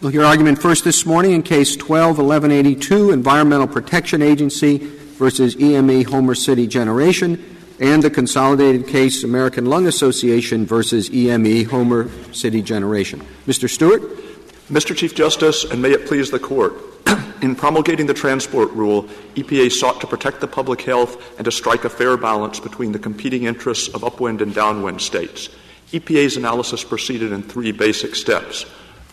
We'll hear argument first this morning in Case 12-1182, Environmental Protection Agency versus EME Homer City Generation, and the consolidated case American Lung Association versus EME Homer City Generation. Mr. Stewart? Mr. Chief Justice, and may it please the Court, in promulgating the transport rule, EPA sought to protect the public health and to strike a fair balance between the competing interests of upwind and downwind states. EPA's analysis proceeded in three basic steps.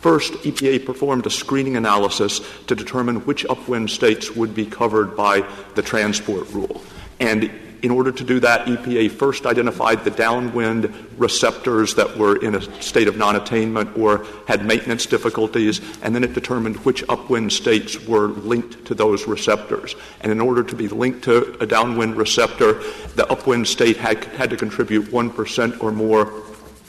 First, EPA performed a screening analysis to determine which upwind states would be covered by the transport rule. And in order to do that, EPA first identified the downwind receptors that were in a state of non attainment or had maintenance difficulties, and then it determined which upwind states were linked to those receptors. And in order to be linked to a downwind receptor, the upwind state had, had to contribute 1% or more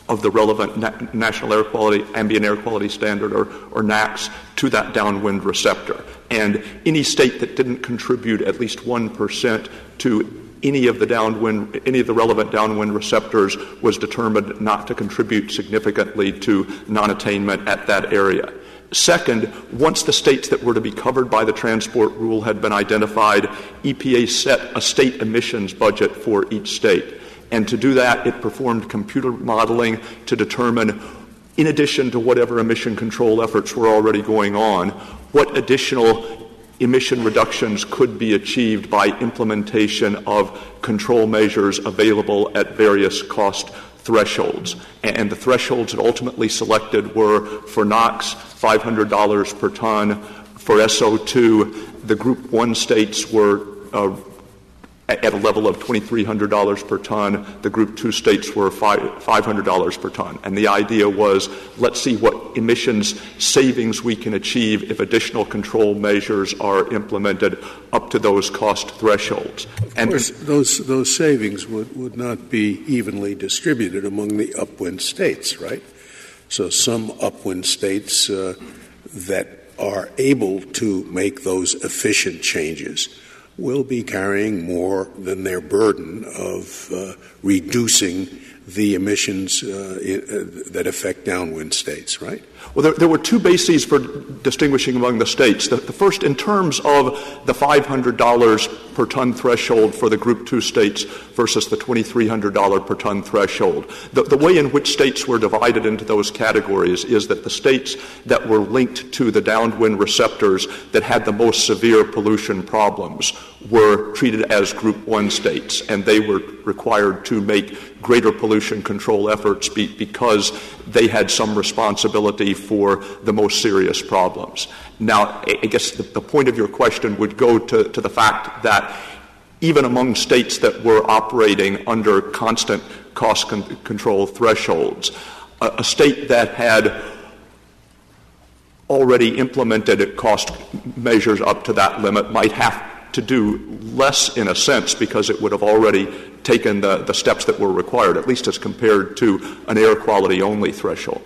of the relevant na- national air quality, ambient air quality standard, or, or to that downwind receptor. And any state that didn't contribute at least 1% to any of the downwind, any of the relevant downwind receptors was determined not to contribute significantly to non-attainment at that area. Second, once the states that were to be covered by the transport rule had been identified, EPA set a state emissions budget for each state. And to do that, it performed computer modeling to determine, in addition to whatever emission control efforts were already going on, what additional emission reductions could be achieved by implementation of control measures available at various cost thresholds. And the thresholds it ultimately selected were for NOx, $500 per ton. For SO2, the Group 1 states were uh, at a level of $2,300 per ton. The Group 2 states were $500 per ton. And the idea was let's see what emissions savings we can achieve if additional control measures are implemented up to those cost thresholds. Of and course, those, those savings would, would not be evenly distributed among the upwind states, right? So some upwind states uh, that are able to make those efficient changes will be carrying more than their burden of uh, reducing the emissions uh, in, uh, that affect downwind states, right? Well, there, there, were two bases for distinguishing among the states. The, the, first, in terms of the $500 per ton threshold for the Group 2 states versus the $2,300 per ton threshold. The, the way in which states were divided into those categories is that the states that were linked to the downwind receptors that had the most severe pollution problems were treated as Group 1 states, and they were required to make greater pollution control efforts be, because they had some responsibility for the most serious problems. Now, I guess the, the point of your question would go to, to the fact that even among states that were operating under constant cost con- control thresholds, a, a state that had already implemented cost measures up to that limit might have to do less in a sense because it would have already taken the, the steps that were required, at least as compared to an air quality only threshold.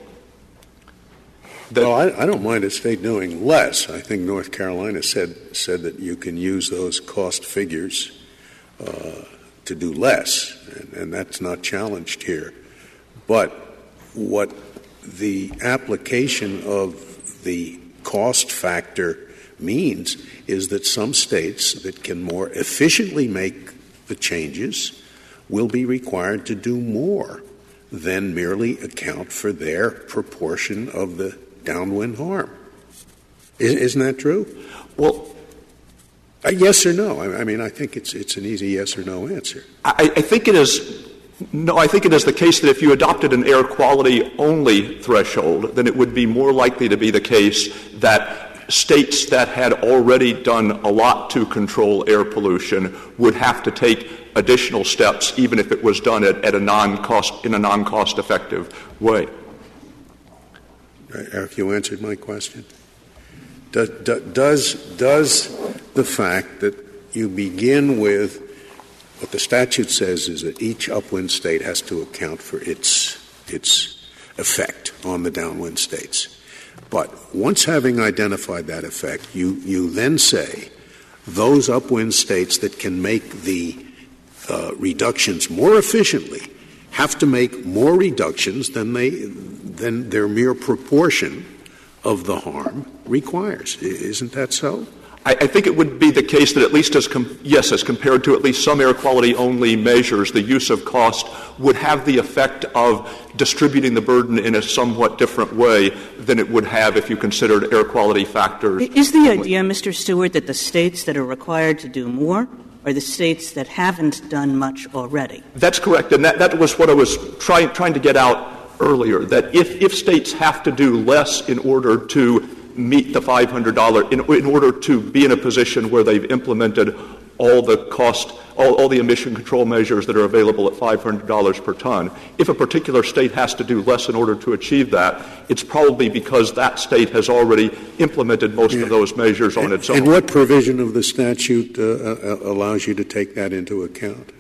Well, I, I, don't mind a state doing less. I think North Carolina said said that you can use those cost figures uh, to do less, and, and that's not challenged here. But what the application of the cost factor means is that some states that can more efficiently make the changes will be required to do more than merely account for their proportion of the downwind harm. Isn't that true? Well, uh, yes or no? I, mean, I think it's it's an easy yes or no answer. I, I think it is. No, I think it is the case that if you adopted an air quality only threshold, then it would be more likely to be the case that states that had already done a lot to control air pollution would have to take additional steps, even if it was done at, at a non-cost, in a non-cost effective way. Eric, you answered my question. Does, does, does the fact that you begin with what the statute says is that each upwind state has to account for its, its effect on the downwind states. But once having identified that effect, you, you then say those upwind states that can make the uh, reductions more efficiently have to make more reductions than, they, than their mere proportion of the harm requires. Isn't that so? I, I, think it would be the case that at least as com- yes, as compared to at least some air quality only measures, the use of cost would have the effect of distributing the burden in a somewhat different way than it would have if you considered air quality factors. Is the idea, Mr. Stewart, that the states that are required to do more are the states that haven't done much already? That's correct, and that, that was what I was trying trying to get out earlier. That if if states have to do less in order to meet the $500 in, in order to be in a position where they've implemented all the cost, all, all, the emission control measures that are available at $500 per ton. If a particular state has to do less in order to achieve that, it's probably because that state has already implemented most yeah. of those measures on and, its own. And what provision of the statute uh, uh, allows you to take that into account?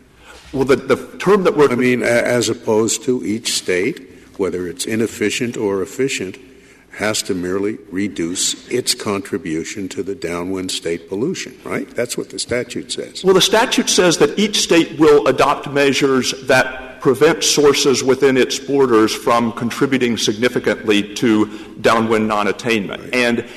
Well, the, the term that we're. I mean, as opposed to each state, whether it's inefficient or efficient, has to merely reduce its contribution to the downwind state pollution, right? That's what the statute says. Well, the statute says that each state will adopt measures that prevent sources within its borders from contributing significantly to downwind non attainment. Right. And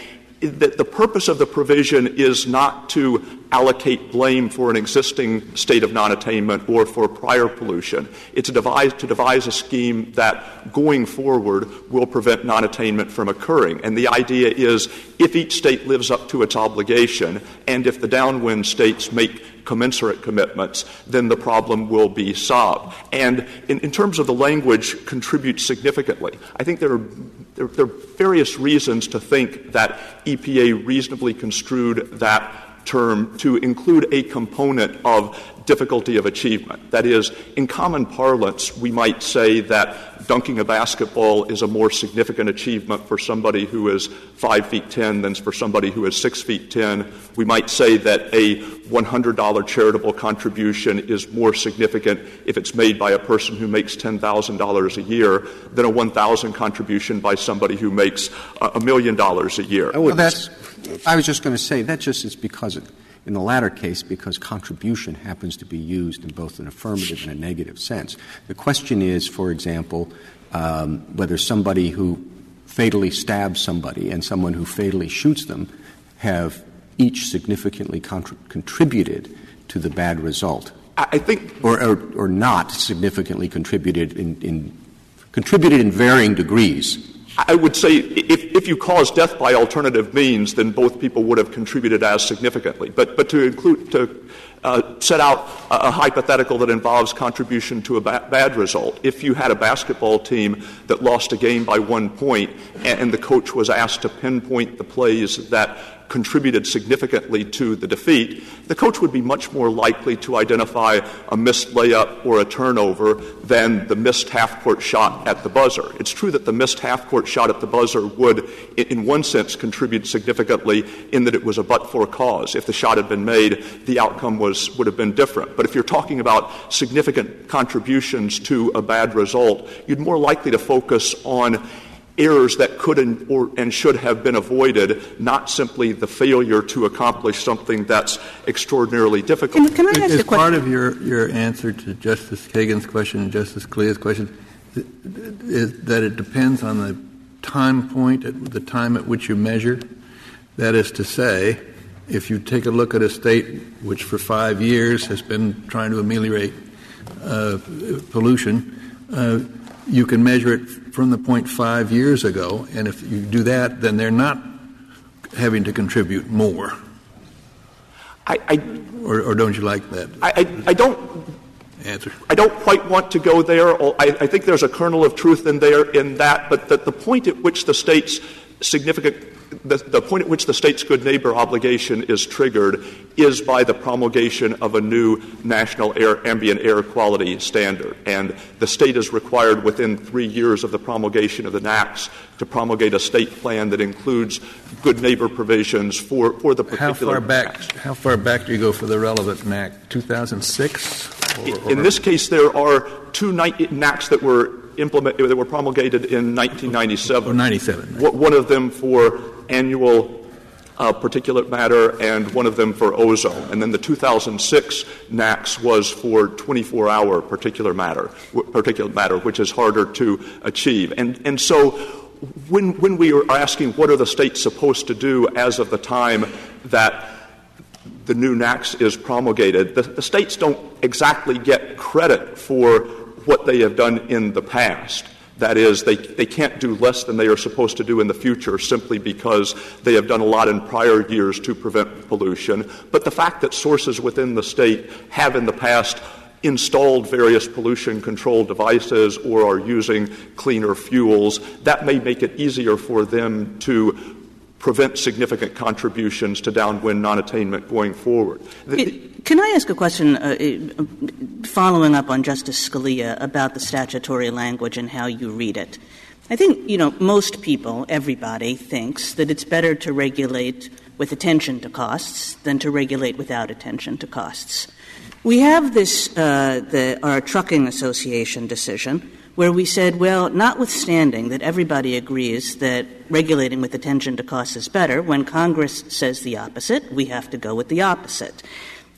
the, the purpose of the provision is not to allocate blame for an existing state of non-attainment or for prior pollution. It's to devise, to devise a scheme that going forward will prevent non-attainment from occurring. And the idea is if each state lives up to its obligation and if the downwind states make commensurate commitments, then the problem will be solved. And in, in terms of the language, contribute significantly. I think there are there, there, are various reasons to think that EPA reasonably construed that term to include a component of difficulty of achievement. That is, in common parlance, we might say that dunking a basketball is a more significant achievement for somebody who is five feet ten than for somebody who is six feet ten. We might say that a $100 charitable contribution is more significant if it's made by a person who makes $10,000 a year than a 1,000 contribution by somebody who makes a million dollars a year. I, well, that's, I was just going to say that just is because it, in the latter case, because contribution happens to be used in both an affirmative and a negative sense. The question is, for example, um, whether somebody who fatally stabs somebody and someone who fatally shoots them have each significantly contra- contributed to the bad result. I think, or, or, or not significantly contributed in, in contributed in varying degrees. I would say if, you cause death by alternative means, then both people would have contributed as significantly. But, but to include, to uh, set out a, a, hypothetical that involves contribution to a ba- bad result. If you had a basketball team that lost a game by one point and, and the coach was asked to pinpoint the plays that contributed significantly to the defeat, the coach would be much more likely to identify a missed layup or a turnover than the missed half court shot at the buzzer. It's true that the missed half court shot at the buzzer would, in one sense, contribute significantly in that it was a but for cause. If the shot had been made, the outcome was, would have been different. But if you're talking about significant contributions to a bad result, you'd more likely to focus on errors that could and, or, and should have been avoided, not simply the failure to accomplish something that's extraordinarily difficult. Can, can I ask Is part of your, your answer to Justice Kagan's question and Justice Scalia's question is that it depends on the time point, at the time at which you measure? That is to say, if you take a look at a state which for five years has been trying to ameliorate uh, pollution, uh, you can measure it from the point five years ago, and if you do that, then they're not having to contribute more. I, I or, or, don't you like that? I, I, I, don't answer. I don't quite want to go there. I, I think there's a kernel of truth in there in that, but the, the point at which the state's significant the, the, point at which the state's good neighbor obligation is triggered is by the promulgation of a new national air, ambient air quality standard. And the state is required within three years of the promulgation of the NAAQS to promulgate a state plan that includes good neighbor provisions for, for the particular how far back How far back do you go for the relevant NAAQS? 2006? in this case, there are two NAAQS that were implement, that were promulgated in 1997. Or 97. One of them for annual uh, particulate matter and one of them for ozone. And then the 2006 NAAQS was for 24-hour particulate matter, particulate matter, which is harder to achieve. And, and so when, when we are asking what are the states supposed to do as of the time that the new NAAQS is promulgated, the, the states don't exactly get credit for what they have done in the past. That is, they, they can't do less than they are supposed to do in the future simply because they have done a lot in prior years to prevent pollution. But the fact that sources within the state have in the past installed various pollution control devices or are using cleaner fuels, that may make it easier for them to prevent significant contributions to downwind non-attainment going forward. Can I ask a question uh, uh, following up on Justice Scalia about the statutory language and how you read it? I think, you know, most people, everybody, thinks that it's better to regulate with attention to costs than to regulate without attention to costs. We have this, uh, the, our trucking association decision where we said, well, notwithstanding that everybody agrees that regulating with attention to costs is better, when Congress says the opposite, we have to go with the opposite.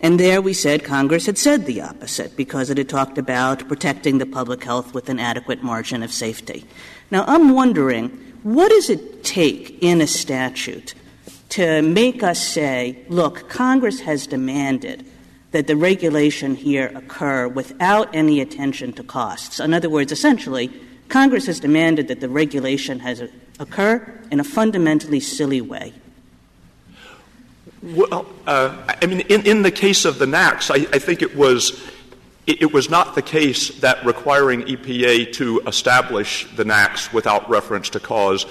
And there we said Congress had said the opposite because it had talked about protecting the public health with an adequate margin of safety. Now, I'm wondering, what does it take in a statute to make us say, look, Congress has demanded that the regulation here occur without any attention to costs. In other words, essentially, Congress has demanded that the regulation has occur in a fundamentally silly way. Well, uh, I mean, in, in, the case of the NAAQS, I, I think it was it, was not the case that requiring EPA to establish the NAAQS without reference to cause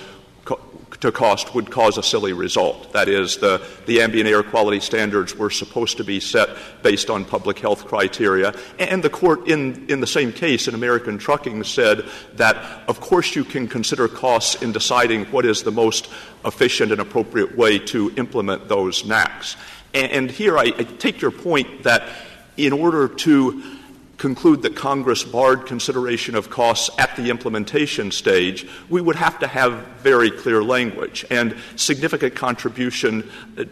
to cost would cause a silly result. That is, the, the ambient air quality standards were supposed to be set based on public health criteria. And the court, in, in the same case, in American Trucking, said that, of course, you can consider costs in deciding what is the most efficient and appropriate way to implement those NAAQS. And, and here I, I take your point that in order to conclude that Congress barred consideration of costs at the implementation stage, we would have to have very clear language. And significant contribution uh,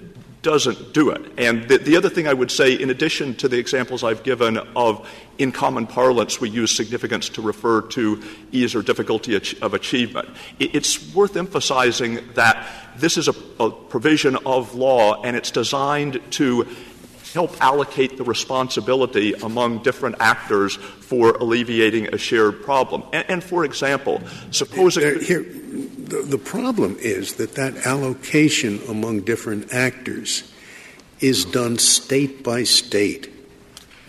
doesn't do it. And the, the, other thing I would say, in addition to the examples I've given of in common parlance, we use significance to refer to ease or difficulty of achievement. It's worth emphasizing that this is a, a provision of law and it's designed to help allocate the responsibility among different actors for alleviating a shared problem. And, and for example, supposing. There, here, the, the problem is that that allocation among different actors is done state by state.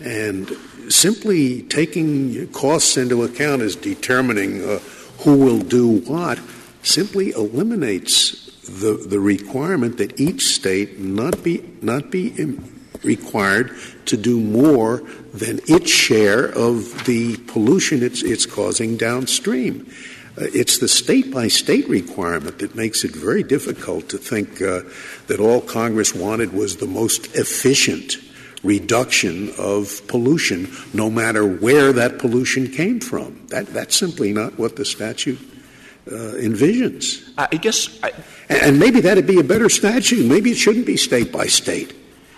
And simply taking costs into account as determining uh, who will do what simply eliminates the, the requirement that each state not be, not be required to do more than its share of the pollution it's, it's causing downstream. Uh, it's the state by state requirement that makes it very difficult to think uh, that all Congress wanted was the most efficient reduction of pollution, no matter where that pollution came from. That, that's simply not what the statute uh, envisions. I guess. I, and, and maybe that'd be a better statute. Maybe it shouldn't be state by state.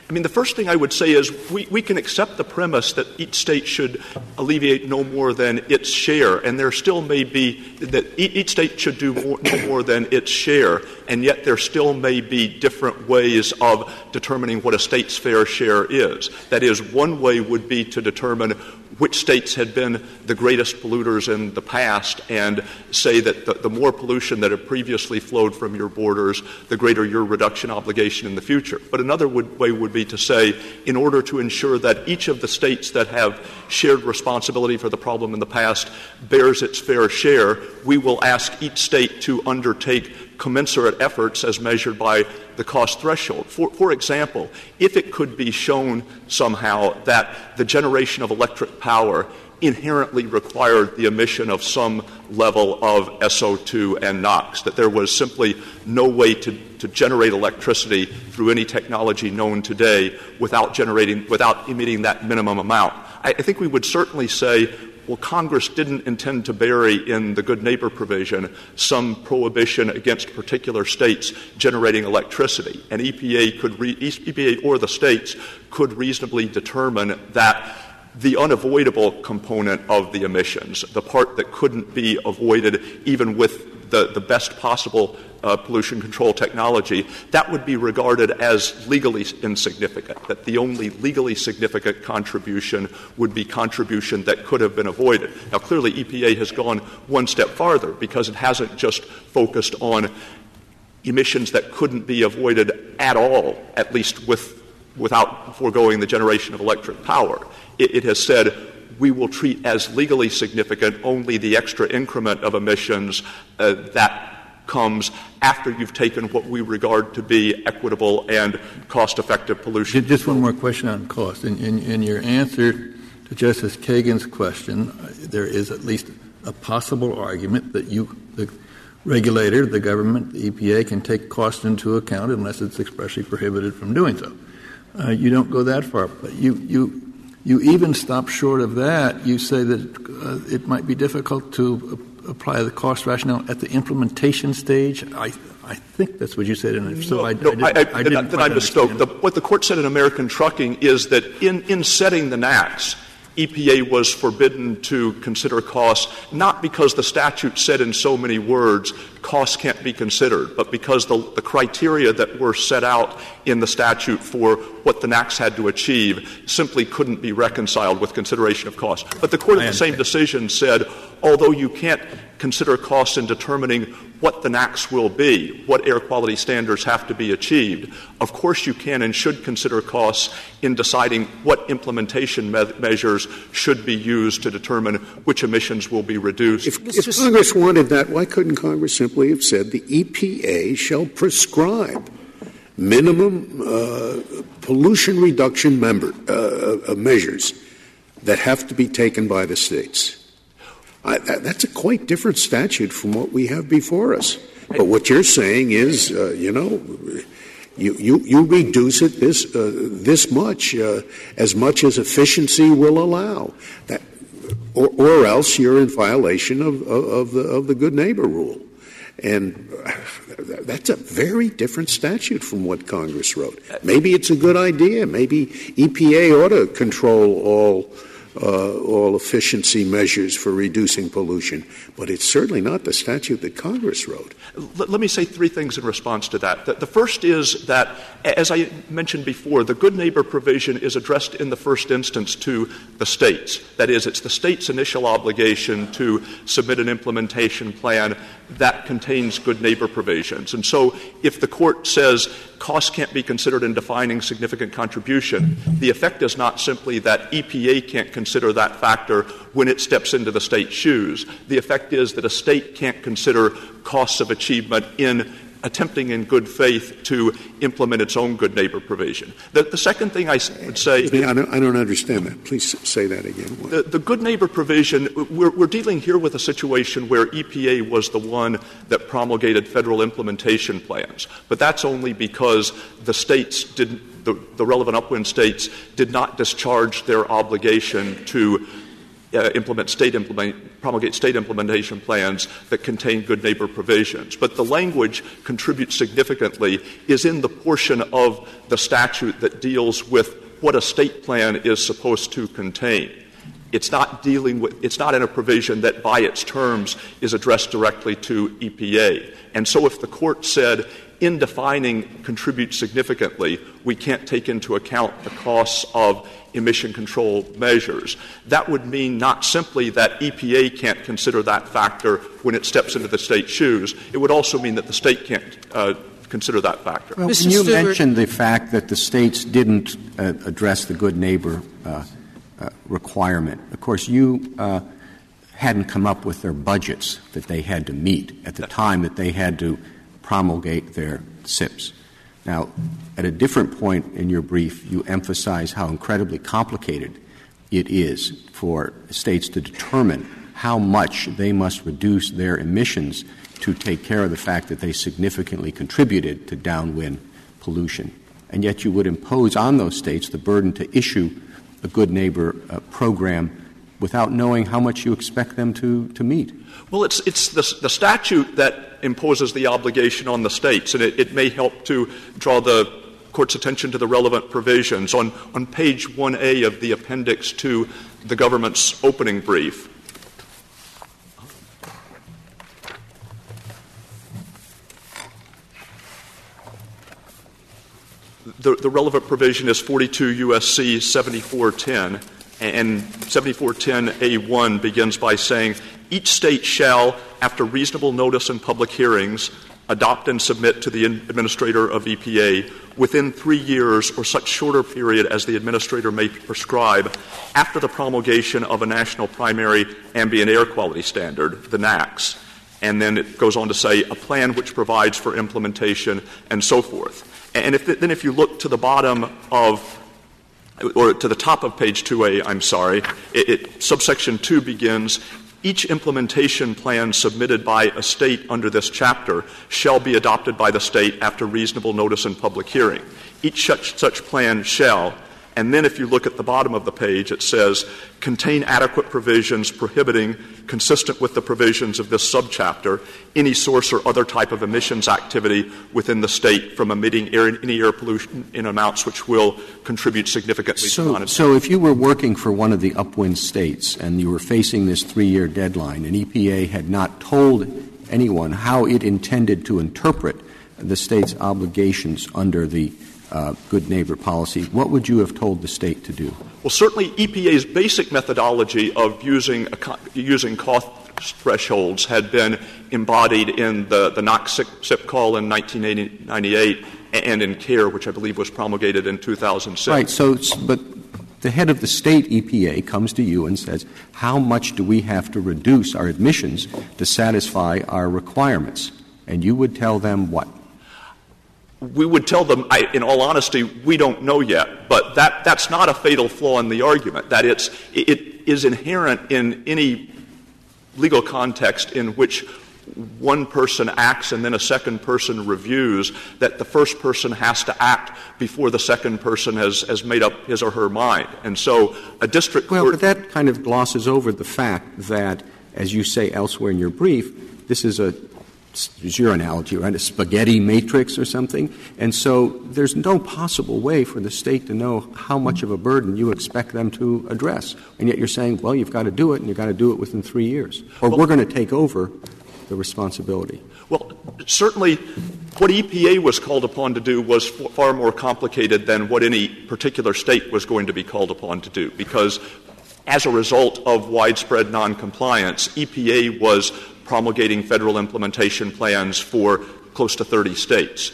I mean, the first thing I would say is we, we can accept the premise that each state should alleviate no more than its share, and there still may be that each state should do more, no more than its share, and yet there still may be different ways of determining what a state's fair share is. That is, one way would be to determine which states had been the greatest polluters in the past and say that the, the, more pollution that had previously flowed from your borders, the greater your reduction obligation in the future. But another would, way would be to say, in order to ensure that each of the states that have shared responsibility for the problem in the past bears its fair share, we will ask each state to undertake commensurate efforts as measured by the cost threshold. For, for example, if it could be shown somehow that the generation of electric power inherently required the emission of some level of SO2 and NOx, that there was simply no way to, to generate electricity through any technology known today without generating, without emitting that minimum amount. I, I think we would certainly say well, Congress didn't intend to bury in the good neighbor provision some prohibition against particular states generating electricity. And EPA could re- EPA or the states could reasonably determine that the unavoidable component of the emissions, the part that couldn't be avoided even with the, the best possible uh, pollution control technology, that would be regarded as legally insignificant, that the only legally significant contribution would be contribution that could have been avoided. Now, clearly, EPA has gone one step farther because it hasn't just focused on emissions that couldn't be avoided at all, at least with, without foregoing the generation of electric power. It, has said we will treat as legally significant only the extra increment of emissions uh, that comes after you've taken what we regard to be equitable and cost effective pollution. Just one more question on cost. In, in, in, your answer to Justice Kagan's question, there is at least a possible argument that you, the regulator, the government, the EPA, can take cost into account unless it's expressly prohibited from doing so. Uh, you don't go that far, but you, you, you even stop short of that. You say that uh, it might be difficult to apply the cost rationale at the implementation stage? I, I think that's what you said, and if so, no, I, no, I, did, I, I, didn't. Then I misspoke. The, what the court said in American Trucking is that in, in setting the NAAQS, EPA was forbidden to consider costs not because the statute said in so many words costs can't be considered, but because the, the, criteria that were set out in the statute for what the NAAQS had to achieve simply couldn't be reconciled with consideration of costs. But the court in the same decision said, although you can't consider costs in determining what the NAAQS will be, what air quality standards have to be achieved. Of course, you can and should consider costs in deciding what implementation me- measures should be used to determine which emissions will be reduced. If, if Congress wanted that, why couldn't Congress simply have said the EPA shall prescribe minimum uh, pollution reduction member, uh, uh, measures that have to be taken by the states? I, that's a quite different statute from what we have before us. But what you're saying is, uh, you know, you, you, you reduce it this, uh, this much, uh, as much as efficiency will allow. That, or, or else you're in violation of, of, of, the, of the good neighbor rule. And that's a very different statute from what Congress wrote. Maybe it's a good idea. Maybe EPA ought to control all uh, all efficiency measures for reducing pollution, but it's certainly not the statute that Congress wrote. Let, let me say three things in response to that. The, the, first is that, as I mentioned before, the good neighbor provision is addressed in the first instance to the states. That is, it's the state's initial obligation to submit an implementation plan that contains good neighbor provisions. And so if the court says cost can't be considered in defining significant contribution, the effect is not simply that EPA can't consider that factor when it steps into the state's shoes. The effect is that a state can't consider costs of achievement in attempting in good faith to implement its own good neighbor provision. The, the second thing I would say. I don't, I don't, understand that. Please say that again. The, the good neighbor provision, we're, we're, dealing here with a situation where EPA was the one that promulgated federal implementation plans. But that's only because the states didn't, the, the relevant upwind states did not discharge their obligation to uh, implement state implement, promulgate state implementation plans that contain good neighbor provisions. But the language contributes significantly is in the portion of the statute that deals with what a state plan is supposed to contain. It's not dealing with, it's not in a provision that by its terms is addressed directly to EPA. And so if the court said in defining contribute significantly, we can't take into account the costs of emission control measures. That would mean not simply that EPA can't consider that factor when it steps into the state's shoes, it would also mean that the state can't. Uh, consider that factor. Well, Mr. you Stewart. mentioned the fact that the states didn't uh, address the good neighbor uh, uh requirement. Of course, you uh, hadn't come up with their budgets that they had to meet at the time that they had to promulgate their SIPs. Now, at a different point in your brief, you emphasize how incredibly complicated it is for states to determine how much they must reduce their emissions to take care of the fact that they significantly contributed to downwind pollution. And yet you would impose on those states the burden to issue a good neighbor uh, program without knowing how much you expect them to, to meet. Well, it's, it's the, the statute that imposes the obligation on the states, and it, it may help to draw the court's attention to the relevant provisions. On, on page 1A of the appendix to the government's opening brief, the, the relevant provision is 42 U.S.C. 7410, and 7410A1 begins by saying, each state shall, after reasonable notice and public hearings, adopt and submit to the administrator of EPA within three years or such shorter period as the administrator may prescribe after the promulgation of a national primary ambient air quality standard, the NAAQS. And then it goes on to say a plan which provides for implementation and so forth. And if then if you look to the bottom of or to the top of page 2A, I'm sorry, it, it, subsection 2 begins each implementation plan submitted by a state under this chapter shall be adopted by the state after reasonable notice and public hearing. Each such, such plan shall and then if you look at the bottom of the page, it says, contain adequate provisions prohibiting, consistent with the provisions of this subchapter, any source or other type of emissions activity within the state from emitting air, any air pollution in amounts which will contribute significantly so, to So if you were working for one of the upwind states and you were facing this three-year deadline and EPA had not told anyone how it intended to interpret the state's obligations under the Uh, good neighbor policy, what would you have told the state to do? Well, certainly EPA's basic methodology of using, a, using cost thresholds had been embodied in the, the NOx SIP call in 1998 and in CAIR, which I believe was promulgated in 2006. Right. So, but the head of the state EPA comes to you and says, how much do we have to reduce our emissions to satisfy our requirements? And you would tell them what? We would tell them, I, in all honesty, we don't know yet. But that, that's not a fatal flaw in the argument. That it's, it is inherent in any legal context in which one person acts and then a second person reviews, that the first person has to act before the second person has, has made up his or her mind. And so a district well, but that kind of glosses over the fact that, as you say elsewhere in your brief, this is a use your analogy, right, a spaghetti matrix or something. And so there's no possible way for the state to know how much of a burden you expect them to address. And yet you're saying, well, you've got to do it, and you've got to do it within three years. Or well, we're going to take over the responsibility. Well, certainly what EPA was called upon to do was far more complicated than what any particular state was going to be called upon to do, because as a result of widespread noncompliance, EPA was promulgating federal implementation plans for close to 30 states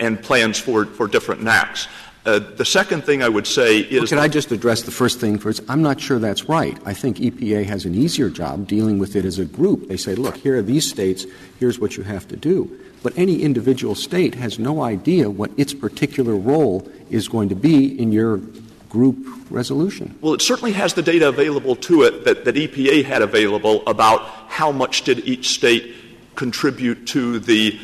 and plans for, for different NAAQS. Uh, the second thing I would say is. Well, can I just address the first thing first? I'm not sure that's right. I think EPA has an easier job dealing with it as a group. They say, look, here are these states, here's what you have to do. But any individual state has no idea what its particular role is going to be in your group resolution? Well, it certainly has the data available to it that, that EPA had available about how much did each state contribute to the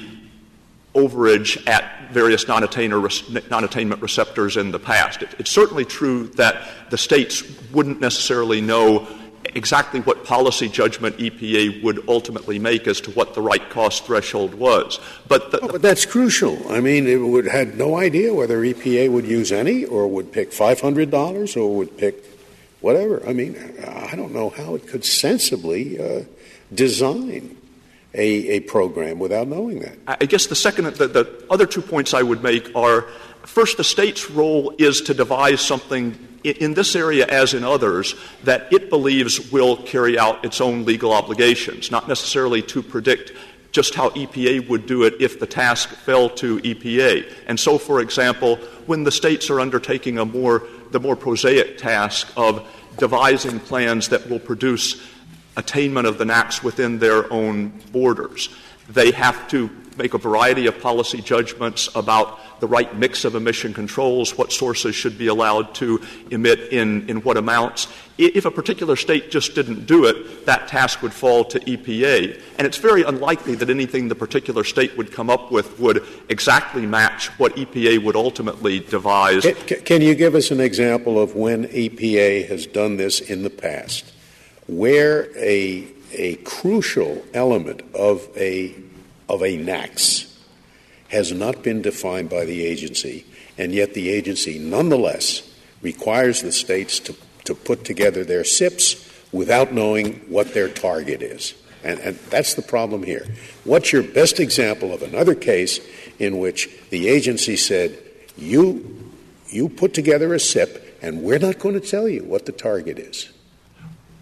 overage at various non-attainment receptors in the past. It, it's certainly true that the states wouldn't necessarily know exactly what policy judgment EPA would ultimately make as to what the right cost threshold was. But, the, oh, but that's crucial. I mean, it would had no idea whether EPA would use any or would pick five hundred dollars or would pick whatever. I mean, I don't know how it could sensibly uh, design. A, a, program without knowing that. I guess the second, the, the other two points I would make are first, the state's role is to devise something in this area, as in others, that it believes will carry out its own legal obligations, not necessarily to predict just how EPA would do it if the task fell to EPA. And so, for example, when the states are undertaking a more, the more prosaic task of devising plans that will produce attainment of the NAAQS within their own borders, they have to make a variety of policy judgments about the right mix of emission controls, what sources should be allowed to emit in, in what amounts. If a particular state just didn't do it, that task would fall to EPA. And it's very unlikely that anything the particular state would come up with would exactly match what EPA would ultimately devise. Can, can you give us an example of when EPA has done this in the past, where a, a crucial element of a of a NAAQS has not been defined by the agency, and yet the agency nonetheless requires the states to, to put together their SIPs without knowing what their target is. And, and, that's the problem here. What's your best example of another case in which the agency said, you, you put together a SIP, and we're not going to tell you what the target is?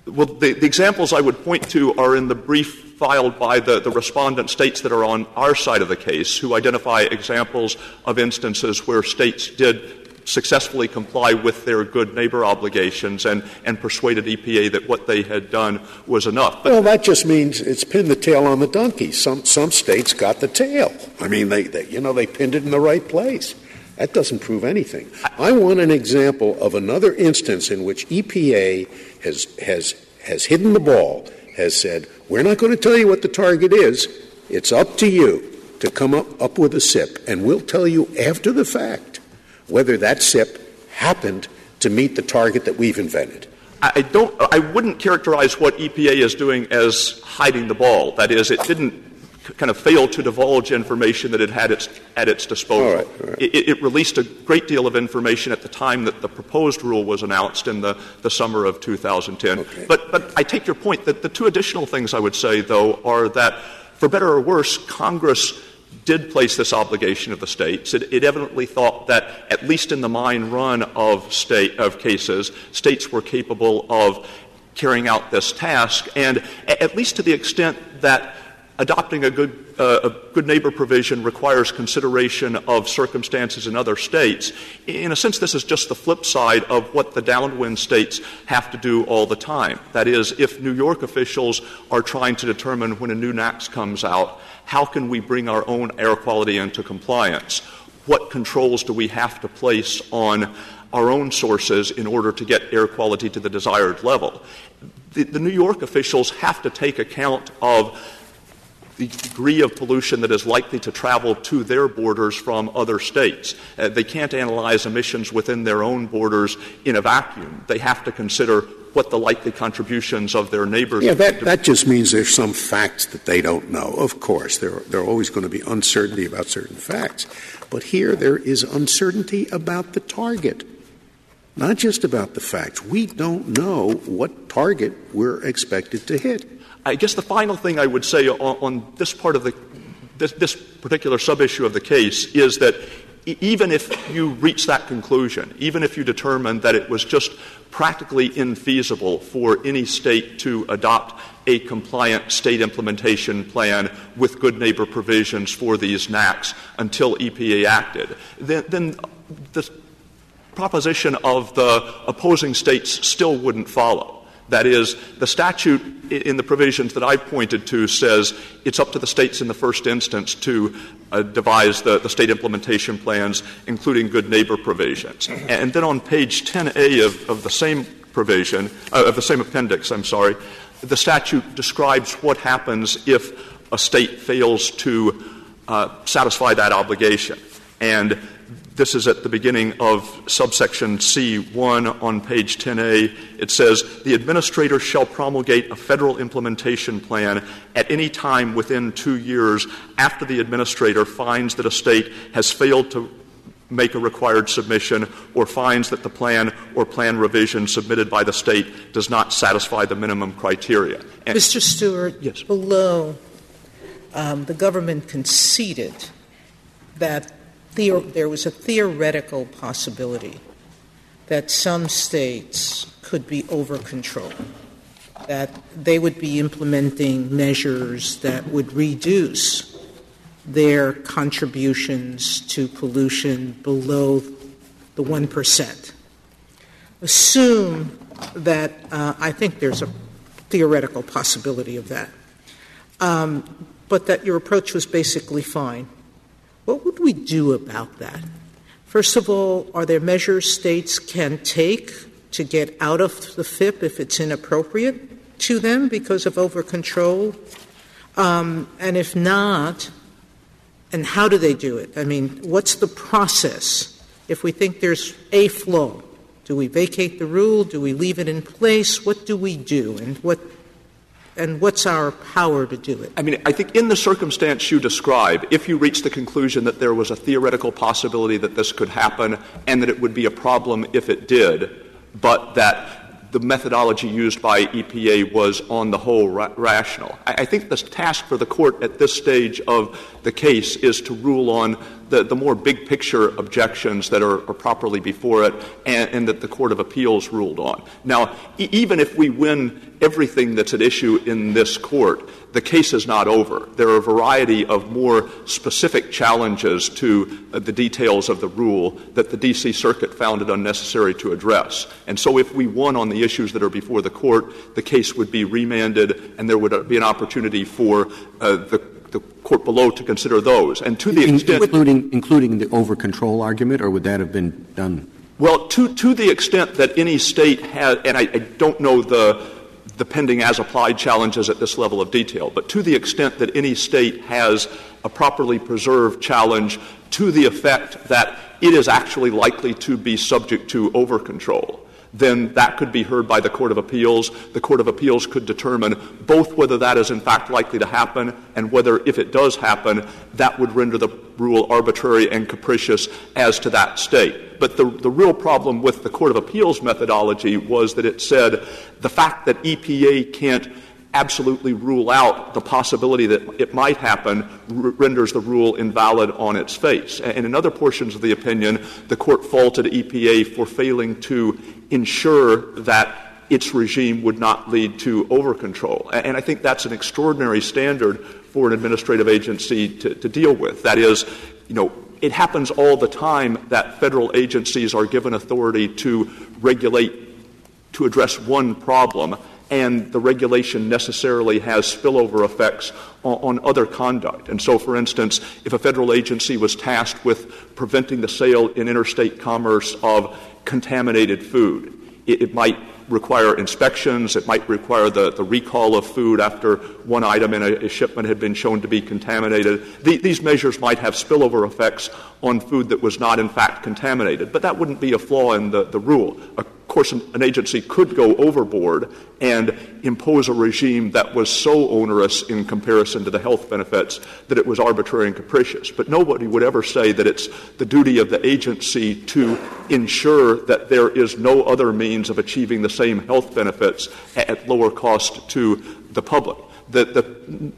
Well, the, the examples I would point to are in the brief filed by the, the respondent states that are on our side of the case, who identify examples of instances where states did successfully comply with their good neighbor obligations and, and persuaded EPA that what they had done was enough. But well, that just means it's pinned the tail on the donkey. Some, some states got the tail. I mean, they, they, you know, they pinned it in the right place. That doesn't prove anything. I want an example of another instance in which EPA has, has, has hidden the ball, has said, we're not going to tell you what the target is. It's up to you to come up, up with a SIP, and we'll tell you after the fact whether that SIP happened to meet the target that we've invented. I don't. I wouldn't characterize what EPA is doing as hiding the ball. That is, it didn't kind of failed to divulge information that it had its, at its disposal. All right, all right. It, it, released a great deal of information at the time that the proposed rule was announced in the, the summer of 2010. Okay. But, but I take your point that the two additional things I would say, though, are that, for better or worse, Congress did place this obligation of the states. It, it, evidently thought that, at least in the mine run of state of cases, states were capable of carrying out this task, and at least to the extent that adopting a good, uh, a good neighbor provision requires consideration of circumstances in other states. In a sense, this is just the flip side of what the downwind states have to do all the time. That is, if New York officials are trying to determine when a new NAAQS comes out, how can we bring our own air quality into compliance? What controls do we have to place on our own sources in order to get air quality to the desired level? The, the New York officials have to take account of the degree of pollution that is likely to travel to their borders from other states. Uh, they can't analyze emissions within their own borders in a vacuum. They have to consider what the likely contributions of their neighbors yeah, that, that just means there's some facts that they don't know. Of course, there, there are always going to be uncertainty about certain facts. But here there is uncertainty about the target, not just about the facts. We don't know what target we're expected to hit. I guess the final thing I would say on, on this part of the this, this particular sub issue of the case is that even if you reach that conclusion, even if you determine that it was just practically infeasible for any state to adopt a compliant state implementation plan with good neighbor provisions for these NAAQS until EPA acted, then, then the proposition of the opposing states still wouldn't follow. That is, the statute in the provisions that I pointed to says it's up to the states in the first instance to uh, devise the, the, state implementation plans, including good neighbor provisions. And then on page 10A of, of the same provision, uh, of the same appendix, I'm sorry, the statute describes what happens if a state fails to uh, satisfy that obligation. And this is at the beginning of subsection C1 on page 10A. It says, The administrator shall promulgate a federal implementation plan at any time within two years after the administrator finds that a state has failed to make a required submission or finds that the plan or plan revision submitted by the state does not satisfy the minimum criteria. And Mr. Stewart, yes. below, um, the government conceded that theor- there was a theoretical possibility that some states could be over controlled, that they would be implementing measures that would reduce their contributions to pollution below the 1%. Assume that uh, I think there's a theoretical possibility of that, um, but that your approach was basically fine. What would we do about that? First of all, are there measures states can take to get out of the FIP if it's inappropriate to them because of over control? Um, and if not, and how do they do it? I mean, what's the process? If we think there's a flaw, do we vacate the rule? Do we leave it in place? What do we do? And what and what's our power to do it? I mean, I think in the circumstance you describe, if you reach the conclusion that there was a theoretical possibility that this could happen and that it would be a problem if it did, but that the methodology used by EPA was on the whole ra- rational. I, I, think the task for the court at this stage of the case is to rule on the, more big picture objections that are, properly before it and, that the Court of Appeals ruled on. Now, even if we win everything that's at issue in this court, the case is not over. There are a variety of more specific challenges to uh, the details of the rule that the D.C. Circuit found it unnecessary to address. And so if we won on the issues that are before the court, the case would be remanded and there would be an opportunity for uh, the the court below to consider those. And to the extent including including the over control argument, or would that have been done? Well, to to the extent that any state has, and I, I don't know the the pending as applied challenges at this level of detail. But to the extent that any state has a properly preserved challenge to the effect that it is actually likely to be subject to over control, then that could be heard by the Court of Appeals. The Court of Appeals could determine both whether that is in fact likely to happen and whether, if it does happen, that would render the rule arbitrary and capricious as to that state. But the, real problem with the Court of Appeals methodology was that it said the fact that EPA can't absolutely rule out the possibility that it might happen renders the rule invalid on its face. And in other portions of the opinion, the court faulted EPA for failing to ensure that its regime would not lead to overcontrol. And I think that's an extraordinary standard for an administrative agency to, to deal with. That is, you know, it happens all the time that federal agencies are given authority to regulate, to address one problem, and the regulation necessarily has spillover effects on, on, other conduct. And so, for instance, if a federal agency was tasked with preventing the sale in interstate commerce of contaminated food, it, it might require inspections. It might require the, the recall of food after one item in a, a shipment had been shown to be contaminated. The, these measures might have spillover effects on food that was not, in fact, contaminated. But that wouldn't be a flaw in the, the rule. Of course, an, agency could go overboard and impose a regime that was so onerous in comparison to the health benefits that it was arbitrary and capricious. But nobody would ever say that it's the duty of the agency to ensure that there is no other means of achieving the same health benefits at lower cost to the public. The, the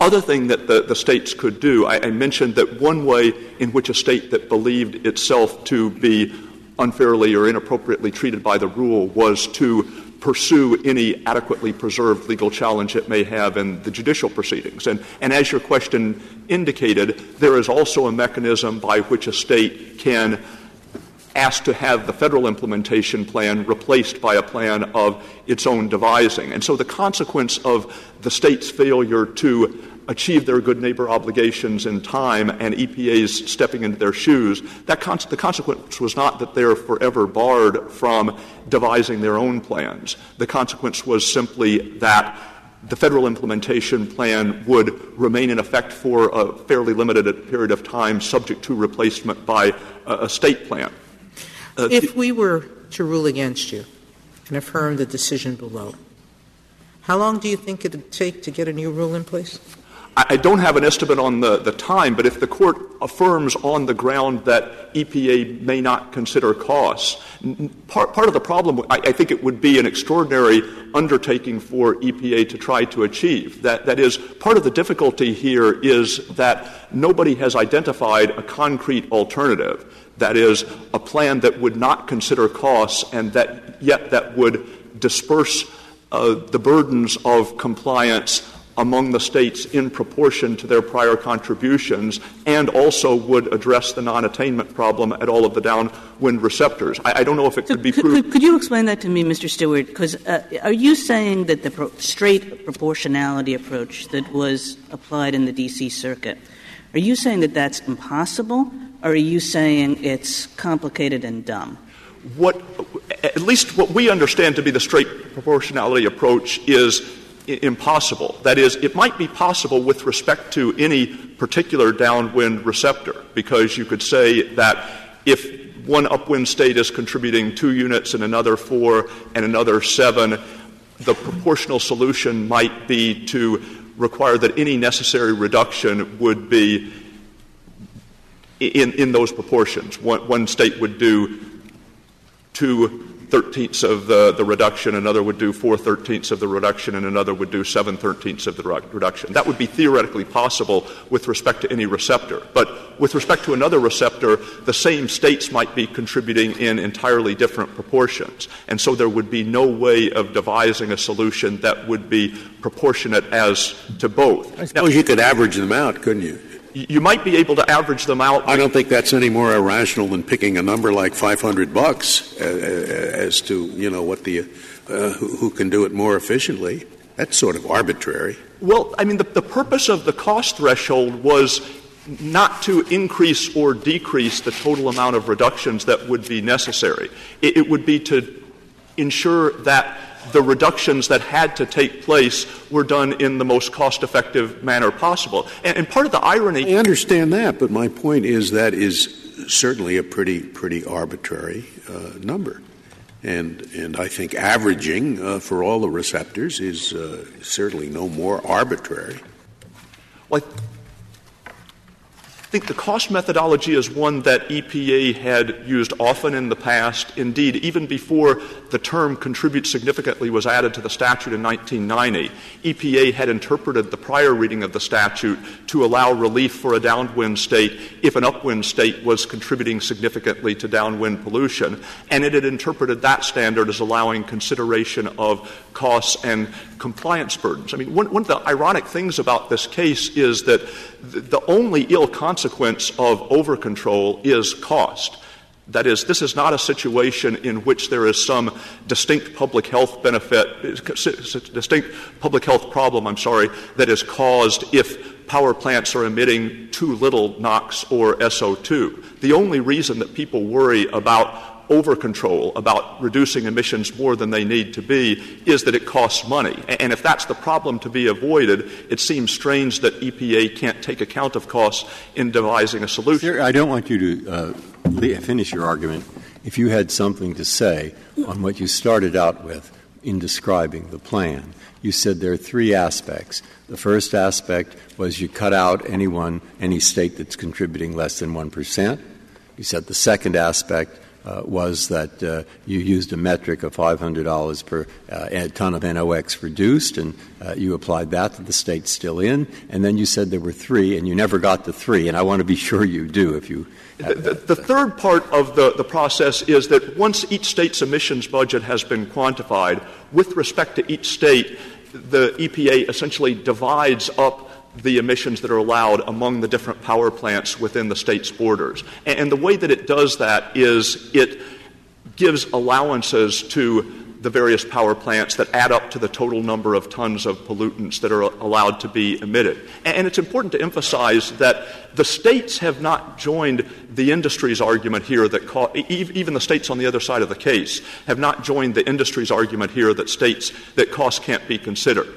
other thing that the, the states could do, I, I mentioned that one way in which a state that believed itself to be unfairly or inappropriately treated by the rule was to pursue any adequately preserved legal challenge it may have in the judicial proceedings. And, and as your question indicated, there is also a mechanism by which a state can asked to have the federal implementation plan replaced by a plan of its own devising. And so the consequence of the state's failure to achieve their good neighbor obligations in time and EPA's stepping into their shoes, that con- the consequence was not that they're forever barred from devising their own plans. The consequence was simply that the federal implementation plan would remain in effect for a fairly limited period of time, subject to replacement by a, a state plan. Uh, if we were to rule against you and affirm the decision below, how long do you think it would take to get a new rule in place? I don't have an estimate on the, time, but if the court affirms on the ground that EPA may not consider costs, part, of the problem, I, think it would be an extraordinary undertaking for EPA to try to achieve. That, that is, part of the difficulty here is that nobody has identified a concrete alternative. That is, a plan that would not consider costs and that yet that would disperse uh, the burdens of compliance among the states in proportion to their prior contributions and also would address the non-attainment problem at all of the downwind receptors. I, I don't know if it so could be could, proved. Could, could, you explain that to me, Mr. Stewart? Because uh, are you saying that the pro- straight proportionality approach that was applied in the D.C. Circuit, are you saying that that's impossible, or are you saying it's complicated and dumb? What, at least what we understand to be the straight proportionality approach is impossible. That is, it might be possible with respect to any particular downwind receptor, because you could say that if one upwind state is contributing two units and another four and another seven, the proportional solution might be to require that any necessary reduction would be in, in those proportions. One, one state would do two thirteenths of the, the reduction, another would do four thirteenths of the reduction, and another would do seven thirteenths of the reduction. That would be theoretically possible with respect to any receptor. But with respect to another receptor, the same states might be contributing in entirely different proportions. And so there would be no way of devising a solution that would be proportionate as to both. I suppose now, you could average them out, couldn't you? You might be able to average them out. I don't think that's any more irrational than picking a number like 500 bucks uh, uh, as to you know what the uh, who, who, can do it more efficiently. That's sort of arbitrary. Well, I mean, the, the purpose of the cost threshold was not to increase or decrease the total amount of reductions that would be necessary. It, it would be to ensure that the reductions that had to take place were done in the most cost effective manner possible. And, and, part of the irony. I understand that, but my point is that is certainly a pretty, pretty arbitrary uh, number. And, and I think averaging uh, for all the receptors is uh, certainly no more arbitrary. Well, I think the cost methodology is one that EPA had used often in the past. Indeed, even before the term contribute significantly was added to the statute in 1990, EPA had interpreted the prior reading of the statute to allow relief for a downwind state if an upwind state was contributing significantly to downwind pollution. And it had interpreted that standard as allowing consideration of costs and compliance burdens. I mean, one, one of the ironic things about this case is that the only ill consequence of over control is cost. That is, this is not a situation in which there is some distinct public health benefit, distinct public health problem, I'm sorry, that is caused if power plants are emitting too little NOx or SO2. The only reason that people worry about over control about reducing emissions more than they need to be is that it costs money. And if that's the problem to be avoided, it seems strange that EPA can't take account of costs in devising a solution. Sir, I don't want you to uh, finish your argument. If you had something to say on what you started out with in describing the plan, you said there are three aspects. The first aspect was you cut out anyone, any state that's contributing less than 1%. You said the second aspect was that uh, you used a metric of $500 per uh, ton of NOx reduced, and uh, you applied that to the states still in, and then you said there were three, and you never got to three, and I want to be sure you do if you. The, third part of the, the process is that once each state's emissions budget has been quantified, with respect to each state, the EPA essentially divides up the emissions that are allowed among the different power plants within the state's borders. And the way that it does that is it gives allowances to the various power plants that add up to the total number of tons of pollutants that are allowed to be emitted. And it's important to emphasize that the states have not joined the industry's argument here that co- even the states on the other side of the case have not joined the industry's argument here that states that costs can't be considered.